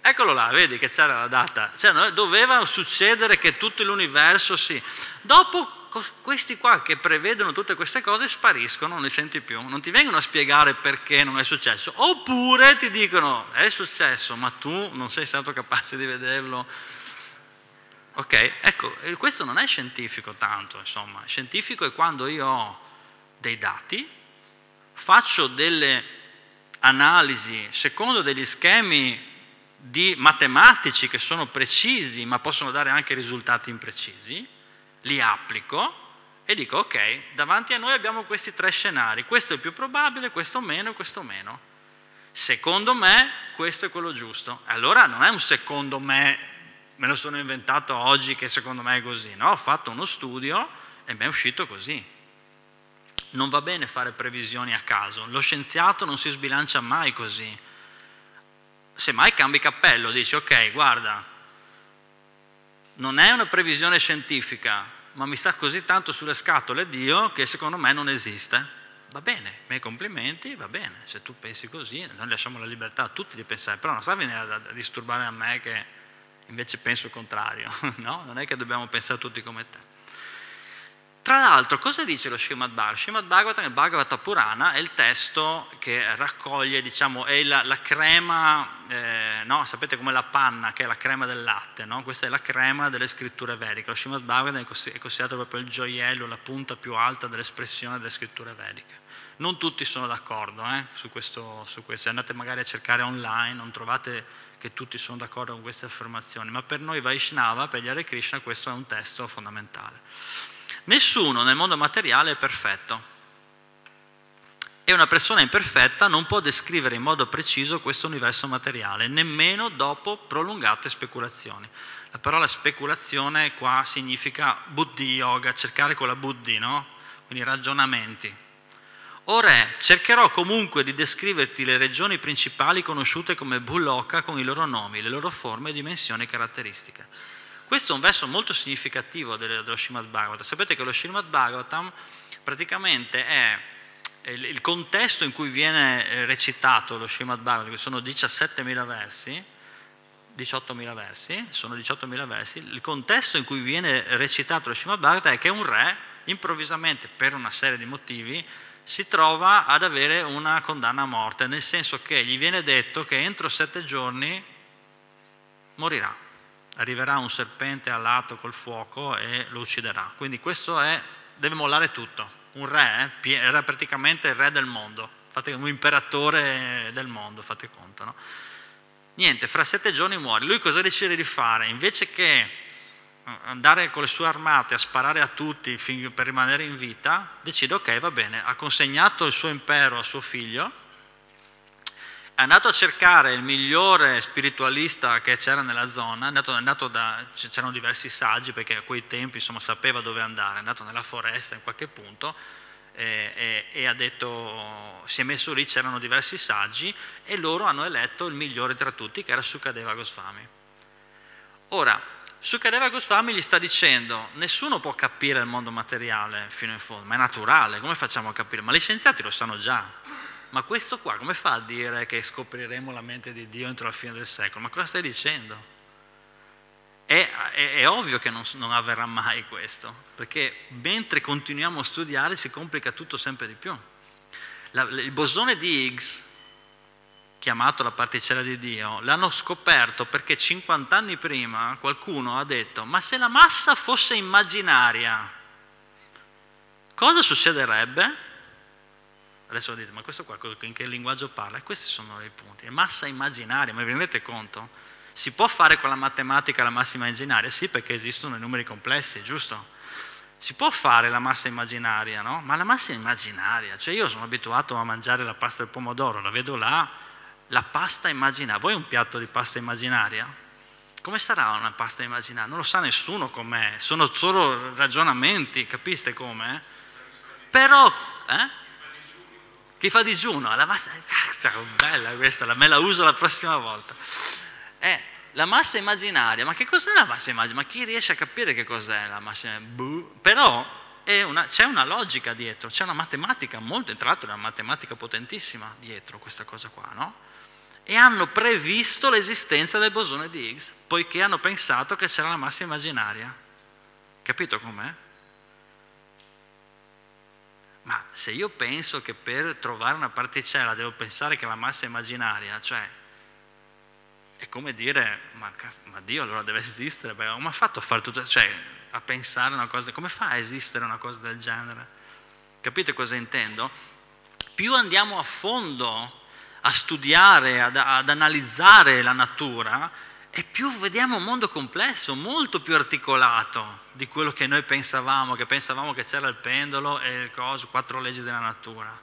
Eccolo là, vedi che c'era la data. Cioè, doveva succedere che tutto l'universo si... Dopo questi qua che prevedono tutte queste cose spariscono, non li senti più, non ti vengono a spiegare perché non è successo, oppure ti dicono è successo, ma tu non sei stato capace di vederlo. Ok, ecco, questo non è scientifico tanto, insomma, scientifico è quando io ho dei dati, faccio delle analisi secondo degli schemi matematici che sono precisi ma possono dare anche risultati imprecisi, li applico e dico ok, davanti a noi abbiamo questi tre scenari, questo è il più probabile, questo meno questo meno. Secondo me questo è quello giusto. Allora non è un secondo me, me lo sono inventato oggi che secondo me è così, no? Ho fatto uno studio e mi è uscito così non va bene fare previsioni a caso, lo scienziato non si sbilancia mai così. Se mai cambi cappello, dici ok, guarda, non è una previsione scientifica, ma mi sta così tanto sulle scatole Dio che secondo me non esiste. Va bene, miei complimenti, va bene, se tu pensi così, noi lasciamo la libertà a tutti di pensare, però non sta venire a disturbare a me che invece penso il contrario, no? Non è che dobbiamo pensare tutti come te. Tra l'altro, cosa dice lo Srimad Bhagavatam? Srimad Bhagavatam, il Bhagavata Purana, è il testo che raccoglie, diciamo, è la, la crema, eh, no? sapete come la panna, che è la crema del latte, no? questa è la crema delle scritture vediche. Lo Srimad Bhagavatam è considerato proprio il gioiello, la punta più alta dell'espressione delle scritture vediche. Non tutti sono d'accordo eh, su, questo, su questo, andate magari a cercare online, non trovate che tutti sono d'accordo con queste affermazioni, ma per noi Vaishnava, per gli Hare Krishna, questo è un testo fondamentale. Nessuno nel mondo materiale è perfetto e una persona imperfetta non può descrivere in modo preciso questo universo materiale, nemmeno dopo prolungate speculazioni. La parola speculazione qua significa buddhi yoga, cercare con la buddhi, no? Quindi ragionamenti. O re, cercherò comunque di descriverti le regioni principali conosciute come Buloka con i loro nomi, le loro forme, dimensioni e caratteristiche. Questo è un verso molto significativo dello Srimad Bhagavatam. Sapete che lo Srimad Bhagavatam praticamente è il contesto in cui viene eh, recitato lo Srimad Bhagavatam, che sono 17.000 versi, 18.000 versi, sono 18.000 versi, il contesto in cui viene recitato lo Srimad Bhagavatam è che un re, improvvisamente, per una serie di motivi, si trova ad avere una condanna a morte, nel senso che gli viene detto che entro sette giorni morirà arriverà un serpente alato col fuoco e lo ucciderà. Quindi questo è, deve mollare tutto. Un re eh, era praticamente il re del mondo, fate, un imperatore del mondo, fate conto. No? Niente, fra sette giorni muore. Lui cosa decide di fare? Invece che eh, andare con le sue armate a sparare a tutti per rimanere in vita, decide ok, va bene, ha consegnato il suo impero a suo figlio è andato a cercare il migliore spiritualista che c'era nella zona, andato, andato da, c'erano diversi saggi perché a quei tempi insomma, sapeva dove andare, è andato nella foresta in qualche punto e, e, e detto, si è messo lì, c'erano diversi saggi e loro hanno eletto il migliore tra tutti che era Sukadeva Goswami. Ora, Sukadeva Goswami gli sta dicendo, nessuno può capire il mondo materiale fino in fondo, ma è naturale, come facciamo a capire? Ma gli scienziati lo sanno già ma questo qua come fa a dire che scopriremo la mente di Dio entro la fine del secolo? Ma cosa stai dicendo? È, è, è ovvio che non, non, avverrà mai questo, perché mentre continuiamo a studiare si complica tutto sempre di più. La, il bosone di Higgs chiamato la particella di Dio, l'hanno scoperto perché 50 anni prima qualcuno ha detto, ma se la massa fosse immaginaria, cosa succederebbe? Adesso dite, ma questo qua in che linguaggio parla? E questi sono i punti. È massa immaginaria, ma vi rendete conto? Si può fare con la matematica la massa immaginaria? Sì, perché esistono i numeri complessi, giusto? Si può fare la massa immaginaria, no? Ma la massa immaginaria, cioè io sono abituato a mangiare la pasta del pomodoro, la vedo là, la pasta immaginaria. Voi un piatto di pasta immaginaria? Come sarà una pasta immaginaria? Non lo sa nessuno com'è, sono solo ragionamenti, capiste come? Però, eh? Chi fa digiuno? La massa, cazzo, bella questa, me la uso la prossima volta. Eh, la massa immaginaria, ma che cos'è la massa immaginaria? Ma chi riesce a capire che cos'è la massa immaginaria? Però una, c'è una logica dietro, c'è una matematica molto, tra l'altro una matematica potentissima dietro questa cosa qua, no? e hanno previsto l'esistenza del bosone di Higgs, poiché hanno pensato che c'era la massa immaginaria. Capito com'è? Ma se io penso che per trovare una particella devo pensare che la massa è immaginaria, cioè è come dire, ma, ma Dio allora deve esistere, Beh, come ha fatto a fare tutto, cioè a pensare una cosa, come fa a esistere una cosa del genere? Capite cosa intendo? Più andiamo a fondo a studiare, ad, ad analizzare la natura, e più vediamo un mondo complesso, molto più articolato di quello che noi pensavamo, che pensavamo che c'era il pendolo e il coso, quattro leggi della natura.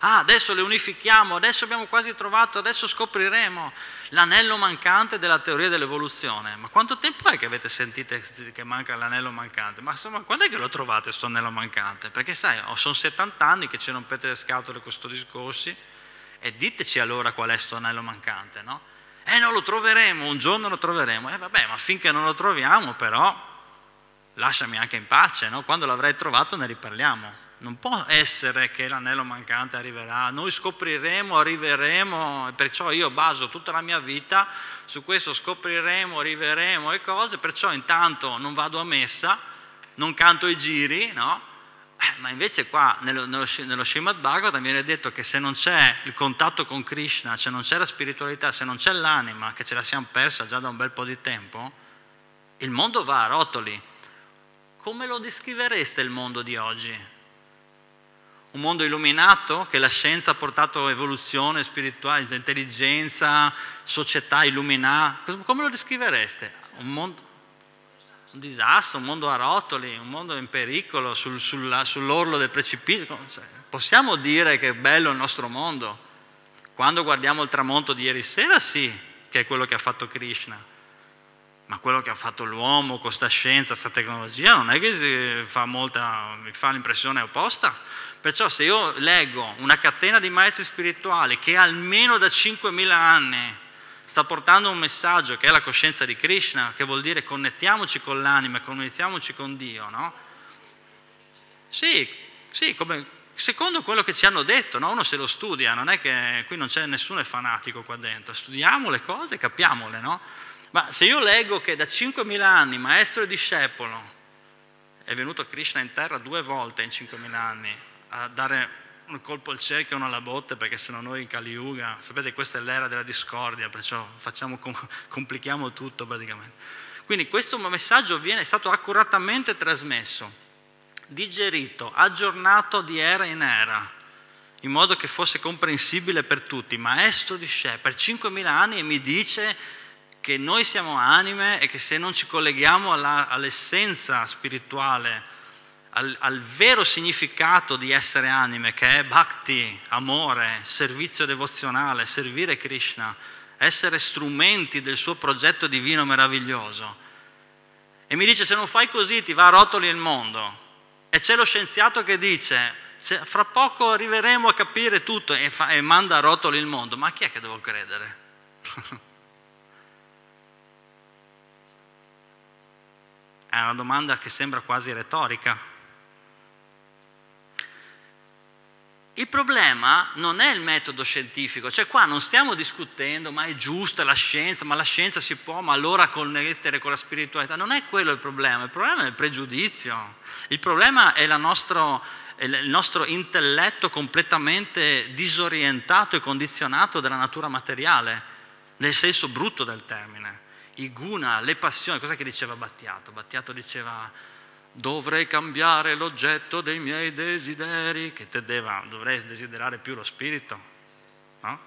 Ah, adesso le unifichiamo, adesso abbiamo quasi trovato, adesso scopriremo l'anello mancante della teoria dell'evoluzione. Ma quanto tempo è che avete sentito che manca l'anello mancante? Ma insomma, quando è che lo trovate questo anello mancante? Perché sai, sono 70 anni che ci rompete le scatole con questi discorsi e diteci allora qual è questo anello mancante, no? Eh no, lo troveremo, un giorno lo troveremo. Eh vabbè, ma finché non lo troviamo però lasciami anche in pace, no? Quando l'avrai trovato ne riparliamo. Non può essere che l'anello mancante arriverà, noi scopriremo, arriveremo, perciò io baso tutta la mia vita su questo scopriremo, arriveremo e cose, perciò intanto non vado a messa, non canto i giri, no? Eh, ma invece qua nello, nello, nello Srimad Bhagavatam viene detto che se non c'è il contatto con Krishna, se non c'è la spiritualità, se non c'è l'anima, che ce la siamo persa già da un bel po' di tempo, il mondo va a rotoli. Come lo descrivereste il mondo di oggi? Un mondo illuminato che la scienza ha portato evoluzione spirituale, intelligenza, società illuminata. Come lo descrivereste? Un mondo, un disastro, un mondo a rotoli, un mondo in pericolo, sul, sulla, sull'orlo del precipizio. Cioè, possiamo dire che è bello il nostro mondo? Quando guardiamo il tramonto di ieri sera, sì, che è quello che ha fatto Krishna. Ma quello che ha fatto l'uomo con questa scienza, questa tecnologia, non è che fa molta, mi fa l'impressione opposta. Perciò se io leggo una catena di maestri spirituali che almeno da 5.000 anni sta portando un messaggio che è la coscienza di Krishna, che vuol dire connettiamoci con l'anima, connettiamoci con Dio, no? Sì, sì, come, secondo quello che ci hanno detto, no? uno se lo studia, non è che qui non c'è nessuno è fanatico qua dentro, studiamo le cose e capiamole, no? Ma se io leggo che da 5.000 anni maestro e discepolo è venuto Krishna in terra due volte in 5.000 anni a dare un colpo al cerchio uno alla botte, perché sennò noi in Kali Yuga, sapete questa è l'era della discordia, perciò facciamo, complichiamo tutto praticamente. Quindi questo messaggio viene, è stato accuratamente trasmesso, digerito, aggiornato di era in era, in modo che fosse comprensibile per tutti. Maestro di Sheh, per 5.000 anni e mi dice che noi siamo anime e che se non ci colleghiamo alla, all'essenza spirituale, al, al, vero significato di essere anime, che è bhakti, amore, servizio devozionale, servire Krishna, essere strumenti del suo progetto divino meraviglioso. E mi dice, se non fai così ti va a rotoli il mondo. E c'è lo scienziato che dice, fra poco arriveremo a capire tutto e, fa, e manda a rotoli il mondo. Ma a chi è che devo credere? È una domanda che sembra quasi retorica. Il problema non è il metodo scientifico, cioè qua non stiamo discutendo ma è giusta la scienza, ma la scienza si può, ma allora connettere con la spiritualità. Non è quello il problema, il problema è il pregiudizio, il problema è la nostra il nostro intelletto completamente disorientato e condizionato dalla natura materiale, nel senso brutto del termine. I guna, le passioni, cosa che diceva Battiato? Battiato diceva dovrei cambiare l'oggetto dei miei desideri, che tendeva, dovrei desiderare più lo spirito, no?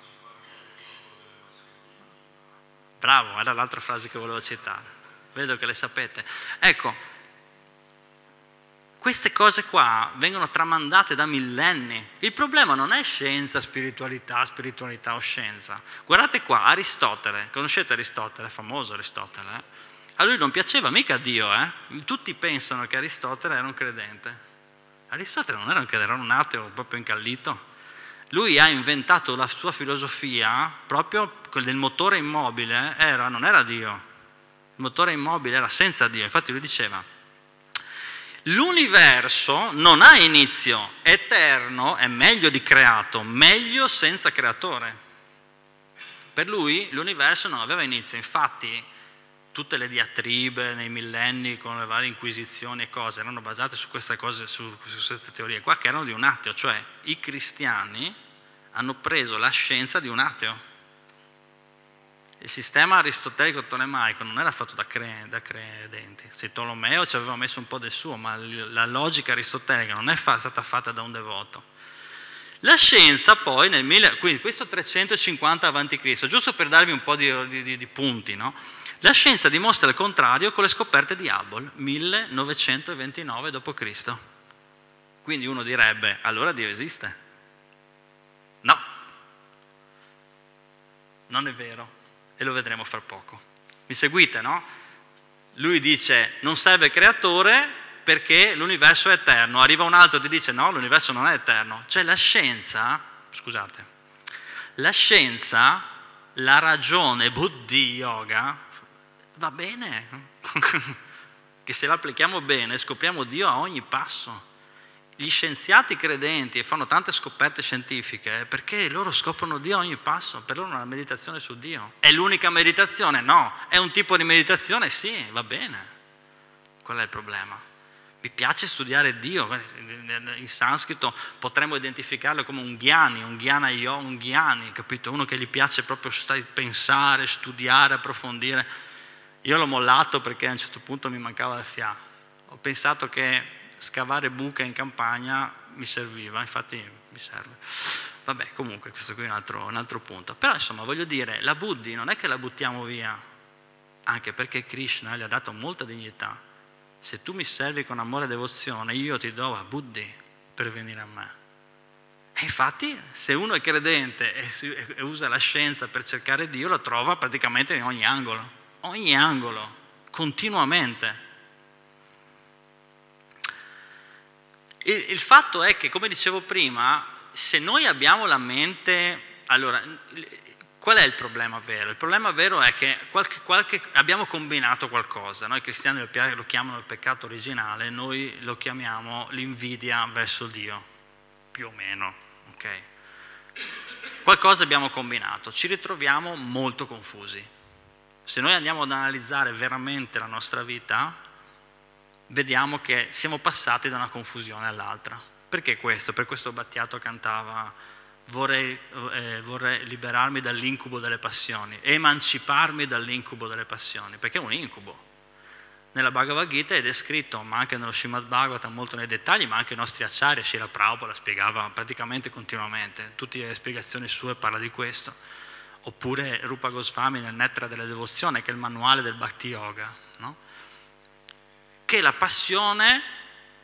Bravo, era l'altra frase che volevo citare. Vedo che le sapete. Ecco, queste cose qua vengono tramandate da millenni. Il problema non è scienza, spiritualità, spiritualità o scienza. Guardate qua, Aristotele, conoscete Aristotele, famoso Aristotele, eh? A lui non piaceva mica Dio, eh? tutti pensano che Aristotele era un credente. Aristotele non era un credente, era un ateo proprio incallito. Lui ha inventato la sua filosofia proprio del motore immobile, era, non era Dio, il motore immobile era senza Dio, infatti lui diceva L'universo non ha inizio, eterno è meglio di creato, meglio senza creatore. Per lui l'universo non aveva inizio, infatti tutte le diatribe nei millenni con le varie inquisizioni e cose erano basate su queste cose, su, su queste teorie qua che erano di un ateo, cioè i cristiani hanno preso la scienza di un ateo. Il sistema aristotelico tolemaico non era fatto da, cre- da credenti, se Tolomeo ci aveva messo un po' del suo, ma la logica aristotelica non è fa- stata fatta da un devoto. La scienza poi nel mille, quindi questo 350 a.C., giusto per darvi un po' di, di, di punti, no? La scienza dimostra il contrario con le scoperte di Hubble, 1929 d.C. Quindi uno direbbe, allora Dio esiste? No, non è vero e lo vedremo fra poco. Mi seguite, no? Lui dice non serve creatore perché l'universo è eterno. Arriva un altro e ti dice no, l'universo non è eterno. Cioè la scienza, scusate, la scienza, la ragione buddhi yoga va bene, che se la applichiamo bene scopriamo Dio a ogni passo gli scienziati credenti e fanno tante scoperte scientifiche perché loro scoprono Dio a ogni passo, per loro è una meditazione su Dio. È l'unica meditazione? No. È un tipo di meditazione? Sì, va bene. Qual è il problema? Mi piace studiare Dio, in sanscrito potremmo identificarlo come un ghiani, un ghiana io, un ghiani, capito? Uno che gli piace proprio pensare, studiare, approfondire. Io l'ho mollato perché a un certo punto mi mancava il fiato. Ho pensato che scavare buche in campagna mi serviva, infatti mi serve. Vabbè, comunque questo qui è un altro, un altro punto. Però insomma voglio dire, la buddhi non è che la buttiamo via, anche perché Krishna le ha dato molta dignità. Se tu mi servi con amore e devozione, io ti do a buddhi per venire a me. E infatti, se uno è credente e usa la scienza per cercare Dio, lo trova praticamente in ogni angolo, ogni angolo, continuamente. Il, il fatto è che, come dicevo prima, se noi abbiamo la mente... Allora, qual è il problema vero? Il problema vero è che qualche, qualche, abbiamo combinato qualcosa. Noi cristiani lo chiamano il peccato originale, noi lo chiamiamo l'invidia verso Dio, più o meno. Okay? Qualcosa abbiamo combinato, ci ritroviamo molto confusi. Se noi andiamo ad analizzare veramente la nostra vita, vediamo che siamo passati da una confusione all'altra. Perché questo? Per questo Battiato cantava vorrei, eh, vorrei liberarmi dall'incubo delle passioni, emanciparmi dall'incubo delle passioni, perché è un incubo. Nella Bhagavad Gita è descritto, ma anche nello Srimad Bhagavatam molto nei dettagli, ma anche i nostri acciari, Shila Prabhupada spiegava praticamente continuamente, tutte le spiegazioni sue parla di questo. Oppure Rupa Goswami nel Netra delle Devozioni, che è il manuale del Bhakti Yoga. No? che la passione,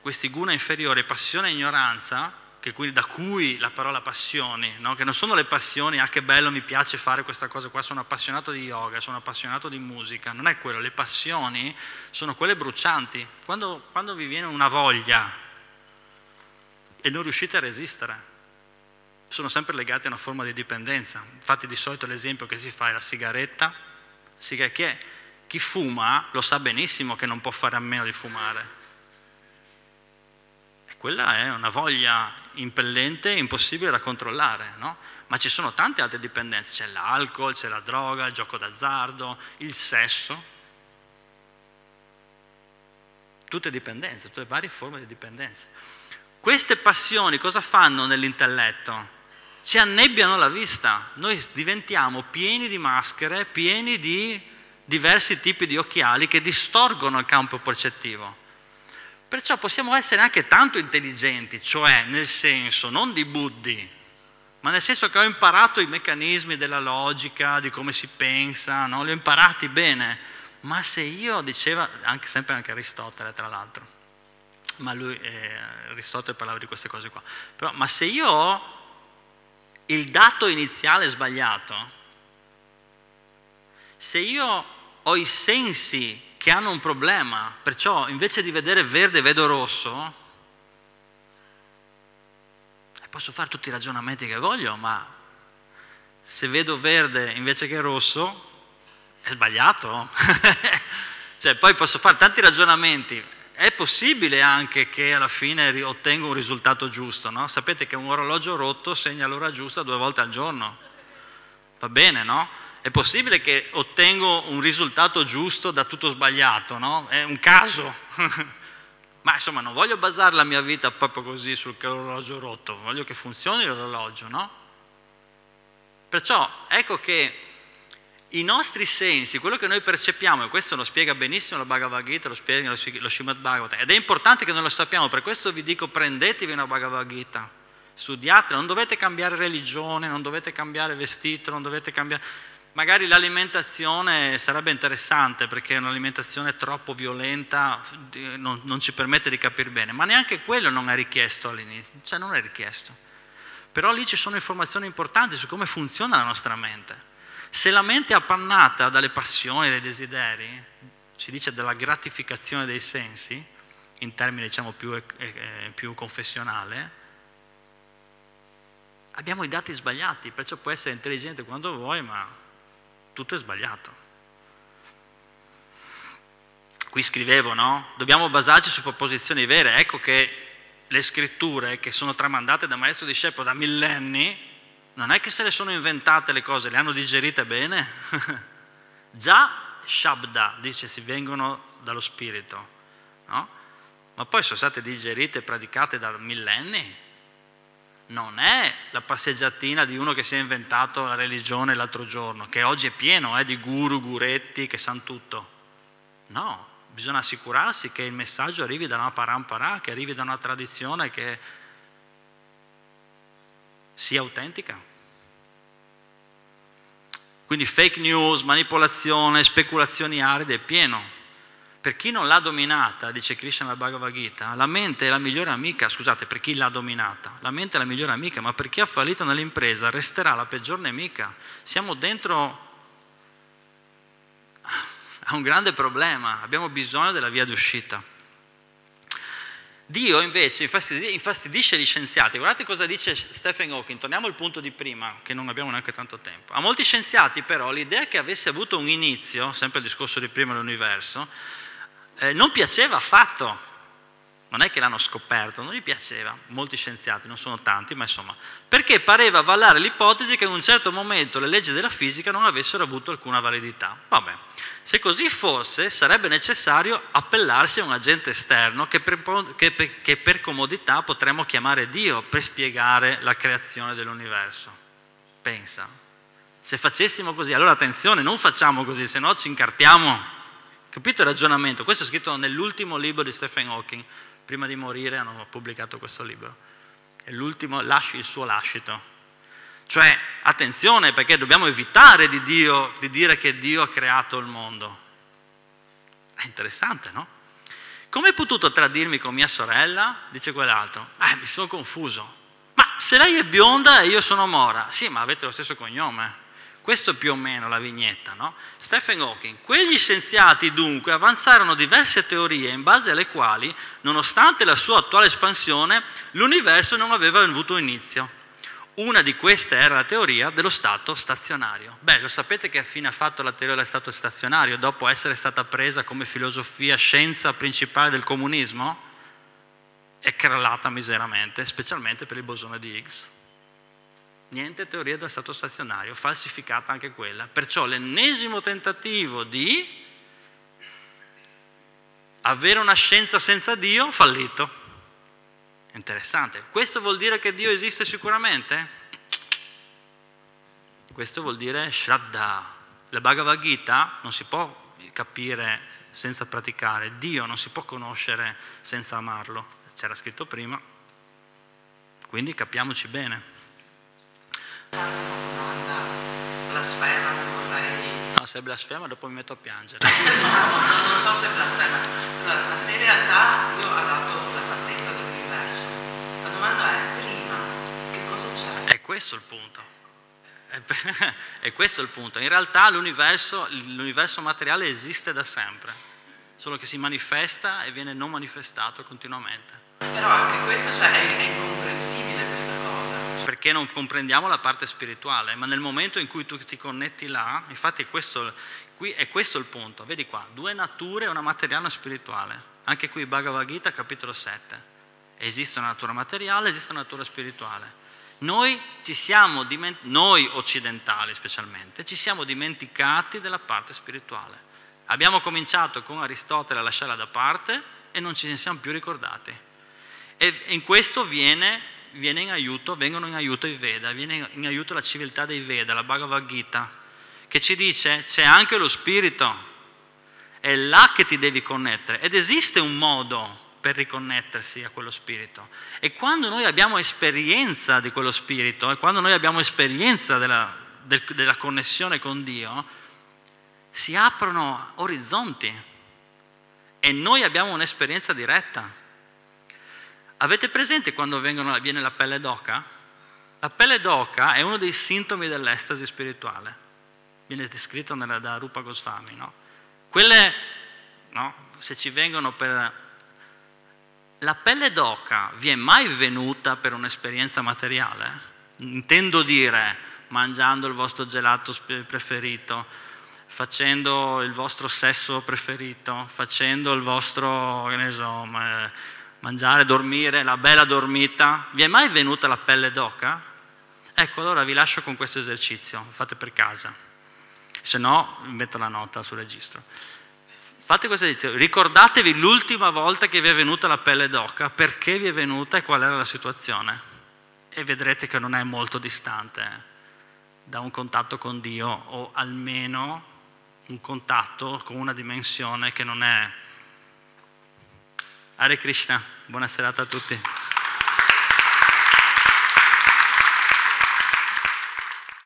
questi guna inferiori, passione e ignoranza, quindi, da cui la parola passioni, no? che non sono le passioni, ah che bello mi piace fare questa cosa qua, sono appassionato di yoga, sono appassionato di musica, non è quello, le passioni sono quelle brucianti, quando, quando vi viene una voglia e non riuscite a resistere, sono sempre legate a una forma di dipendenza, infatti di solito l'esempio che si fa è la sigaretta, che è chi fuma lo sa benissimo che non può fare a meno di fumare. E quella è una voglia impellente e impossibile da controllare, no? Ma ci sono tante altre dipendenze, c'è l'alcol, c'è la droga, il gioco d'azzardo, il sesso. Tutte dipendenze, tutte varie forme di dipendenze. Queste passioni cosa fanno nell'intelletto? Ci annebbiano la vista, noi diventiamo pieni di maschere, pieni di diversi tipi di occhiali che distorgono il campo percettivo. Perciò possiamo essere anche tanto intelligenti, cioè nel senso non di buddhi, ma nel senso che ho imparato i meccanismi della logica, di come si pensa, no? li ho imparati bene, ma se io, diceva anche, sempre anche Aristotele tra l'altro, ma lui, eh, Aristotele parlava di queste cose qua, però ma se io ho il dato iniziale sbagliato, se io ho i sensi che hanno un problema, perciò invece di vedere verde vedo rosso, posso fare tutti i ragionamenti che voglio, ma se vedo verde invece che rosso, è sbagliato. cioè, poi posso fare tanti ragionamenti. È possibile anche che alla fine ottenga un risultato giusto, no? Sapete che un orologio rotto segna l'ora giusta due volte al giorno. Va bene, no? È possibile che ottengo un risultato giusto da tutto sbagliato, no? È un caso. Ma insomma non voglio basare la mia vita proprio così sull'orologio rotto, voglio che funzioni l'orologio, no? Perciò ecco che i nostri sensi, quello che noi percepiamo, e questo lo spiega benissimo la Bhagavad Gita, lo spiega lo Srimad Bhagavatam, ed è importante che noi lo sappiamo, per questo vi dico prendetevi una Bhagavad Gita, studiatela, non dovete cambiare religione, non dovete cambiare vestito, non dovete cambiare... Magari l'alimentazione sarebbe interessante perché un'alimentazione troppo violenta non, non ci permette di capire bene, ma neanche quello non è richiesto all'inizio, cioè non è richiesto. Però lì ci sono informazioni importanti su come funziona la nostra mente. Se la mente è appannata dalle passioni, dai desideri, si dice della gratificazione dei sensi, in termini diciamo più, eh, più confessionale, abbiamo i dati sbagliati, perciò puoi essere intelligente quando vuoi, ma tutto è sbagliato. Qui scrivevo, no? Dobbiamo basarci su proposizioni vere. Ecco che le scritture che sono tramandate da maestro discepolo da millenni non è che se le sono inventate le cose, le hanno digerite bene. Già Shabda dice si vengono dallo spirito, no? Ma poi sono state digerite e praticate da millenni. Non è la passeggiatina di uno che si è inventato la religione l'altro giorno, che oggi è pieno eh, di guru, guretti che sanno tutto. No, bisogna assicurarsi che il messaggio arrivi da una parampara, che arrivi da una tradizione che sia autentica. Quindi fake news, manipolazione, speculazioni aride è pieno. Per chi non l'ha dominata, dice Krishna nella Bhagavad Gita, la mente è la migliore amica, scusate, per chi l'ha dominata, la mente è la migliore amica, ma per chi ha fallito nell'impresa resterà la peggior nemica. Siamo dentro a un grande problema, abbiamo bisogno della via d'uscita. Dio invece infastidisce gli scienziati. Guardate cosa dice Stephen Hawking, torniamo al punto di prima, che non abbiamo neanche tanto tempo. A molti scienziati però l'idea che avesse avuto un inizio, sempre il discorso di prima dell'universo, eh, non piaceva affatto. Non è che l'hanno scoperto, non gli piaceva, molti scienziati, non sono tanti, ma insomma, perché pareva avallare l'ipotesi che in un certo momento le leggi della fisica non avessero avuto alcuna validità. Vabbè, se così fosse, sarebbe necessario appellarsi a un agente esterno che per, che, che per, comodità potremmo chiamare Dio per spiegare la creazione dell'universo. Pensa, se facessimo così, allora attenzione, non facciamo così, se no ci incartiamo. Capito il ragionamento? Questo è scritto nell'ultimo libro di Stephen Hawking. Prima di morire hanno pubblicato questo libro. È l'ultimo, lasci il suo lascito cioè, attenzione perché dobbiamo evitare di, Dio, di dire che Dio ha creato il mondo. È interessante, no? Come hai potuto tradirmi con mia sorella? Dice quell'altro. Eh, mi sono confuso. Ma se lei è bionda e io sono mora, sì, ma avete lo stesso cognome. Questo è più o meno la vignetta, no? Stephen Hawking. Quegli scienziati dunque avanzarono diverse teorie in base alle quali, nonostante la sua attuale espansione, l'universo non aveva avuto inizio. Una di queste era la teoria dello stato stazionario. Beh, lo sapete che fine ha fatto la teoria dello stato stazionario dopo essere stata presa come filosofia scienza principale del comunismo? È crollata miseramente, specialmente per il bosone di Higgs. Niente teoria dello stato stazionario, falsificata anche quella. Perciò l'ennesimo tentativo di avere una scienza senza Dio, fallito. Interessante. Questo vuol dire che Dio esiste sicuramente? Questo vuol dire Shraddha. La Bhagavad Gita non si può capire senza praticare, Dio non si può conoscere senza amarlo, c'era scritto prima, quindi capiamoci bene. Blasfema, vorrei... No, se blasfema dopo mi metto a piangere. no, non so se blasfema. Allora, ma se in realtà Dio ha dato la partenza dell'universo, la domanda è, prima, che cosa c'è? È questo il punto. È questo il punto. In realtà l'universo, l'universo materiale esiste da sempre, solo che si manifesta e viene non manifestato continuamente. Però anche questo cioè, è, è incomprensibile. Perché non comprendiamo la parte spirituale, ma nel momento in cui tu ti connetti là, infatti è questo, qui è questo il punto. Vedi qua, due nature, una materiale e una spirituale. Anche qui Bhagavad Gita, capitolo 7. Esiste una natura materiale, esiste una natura spirituale. Noi, diment- noi occidentali specialmente, ci siamo dimenticati della parte spirituale. Abbiamo cominciato con Aristotele a lasciarla da parte e non ce ne siamo più ricordati. E in questo viene, viene in aiuto, vengono in aiuto i Veda, viene in aiuto la civiltà dei Veda, la Bhagavad Gita, che ci dice c'è anche lo spirito, è là che ti devi connettere ed esiste un modo per riconnettersi a quello spirito. E quando noi abbiamo esperienza di quello spirito, e quando noi abbiamo esperienza della, del, della connessione con Dio, si aprono orizzonti e noi abbiamo un'esperienza diretta. Avete presente quando vengono, viene la pelle d'oca? La pelle d'oca è uno dei sintomi dell'estasi spirituale. Viene descritto nella, da Rupa Goswami. No? Quelle, no? se ci vengono per la pelle d'oca vi è mai venuta per un'esperienza materiale? Intendo dire mangiando il vostro gelato preferito, facendo il vostro sesso preferito, facendo il vostro, che ne so, mangiare, dormire, la bella dormita. Vi è mai venuta la pelle d'oca? Ecco, allora vi lascio con questo esercizio, fate per casa. Se no, metto la nota sul registro. Fate questo esercizio, ricordatevi l'ultima volta che vi è venuta la pelle d'oca, perché vi è venuta e qual era la situazione. E vedrete che non è molto distante da un contatto con Dio o almeno un contatto con una dimensione che non è... Hare Krishna, buona serata a tutti.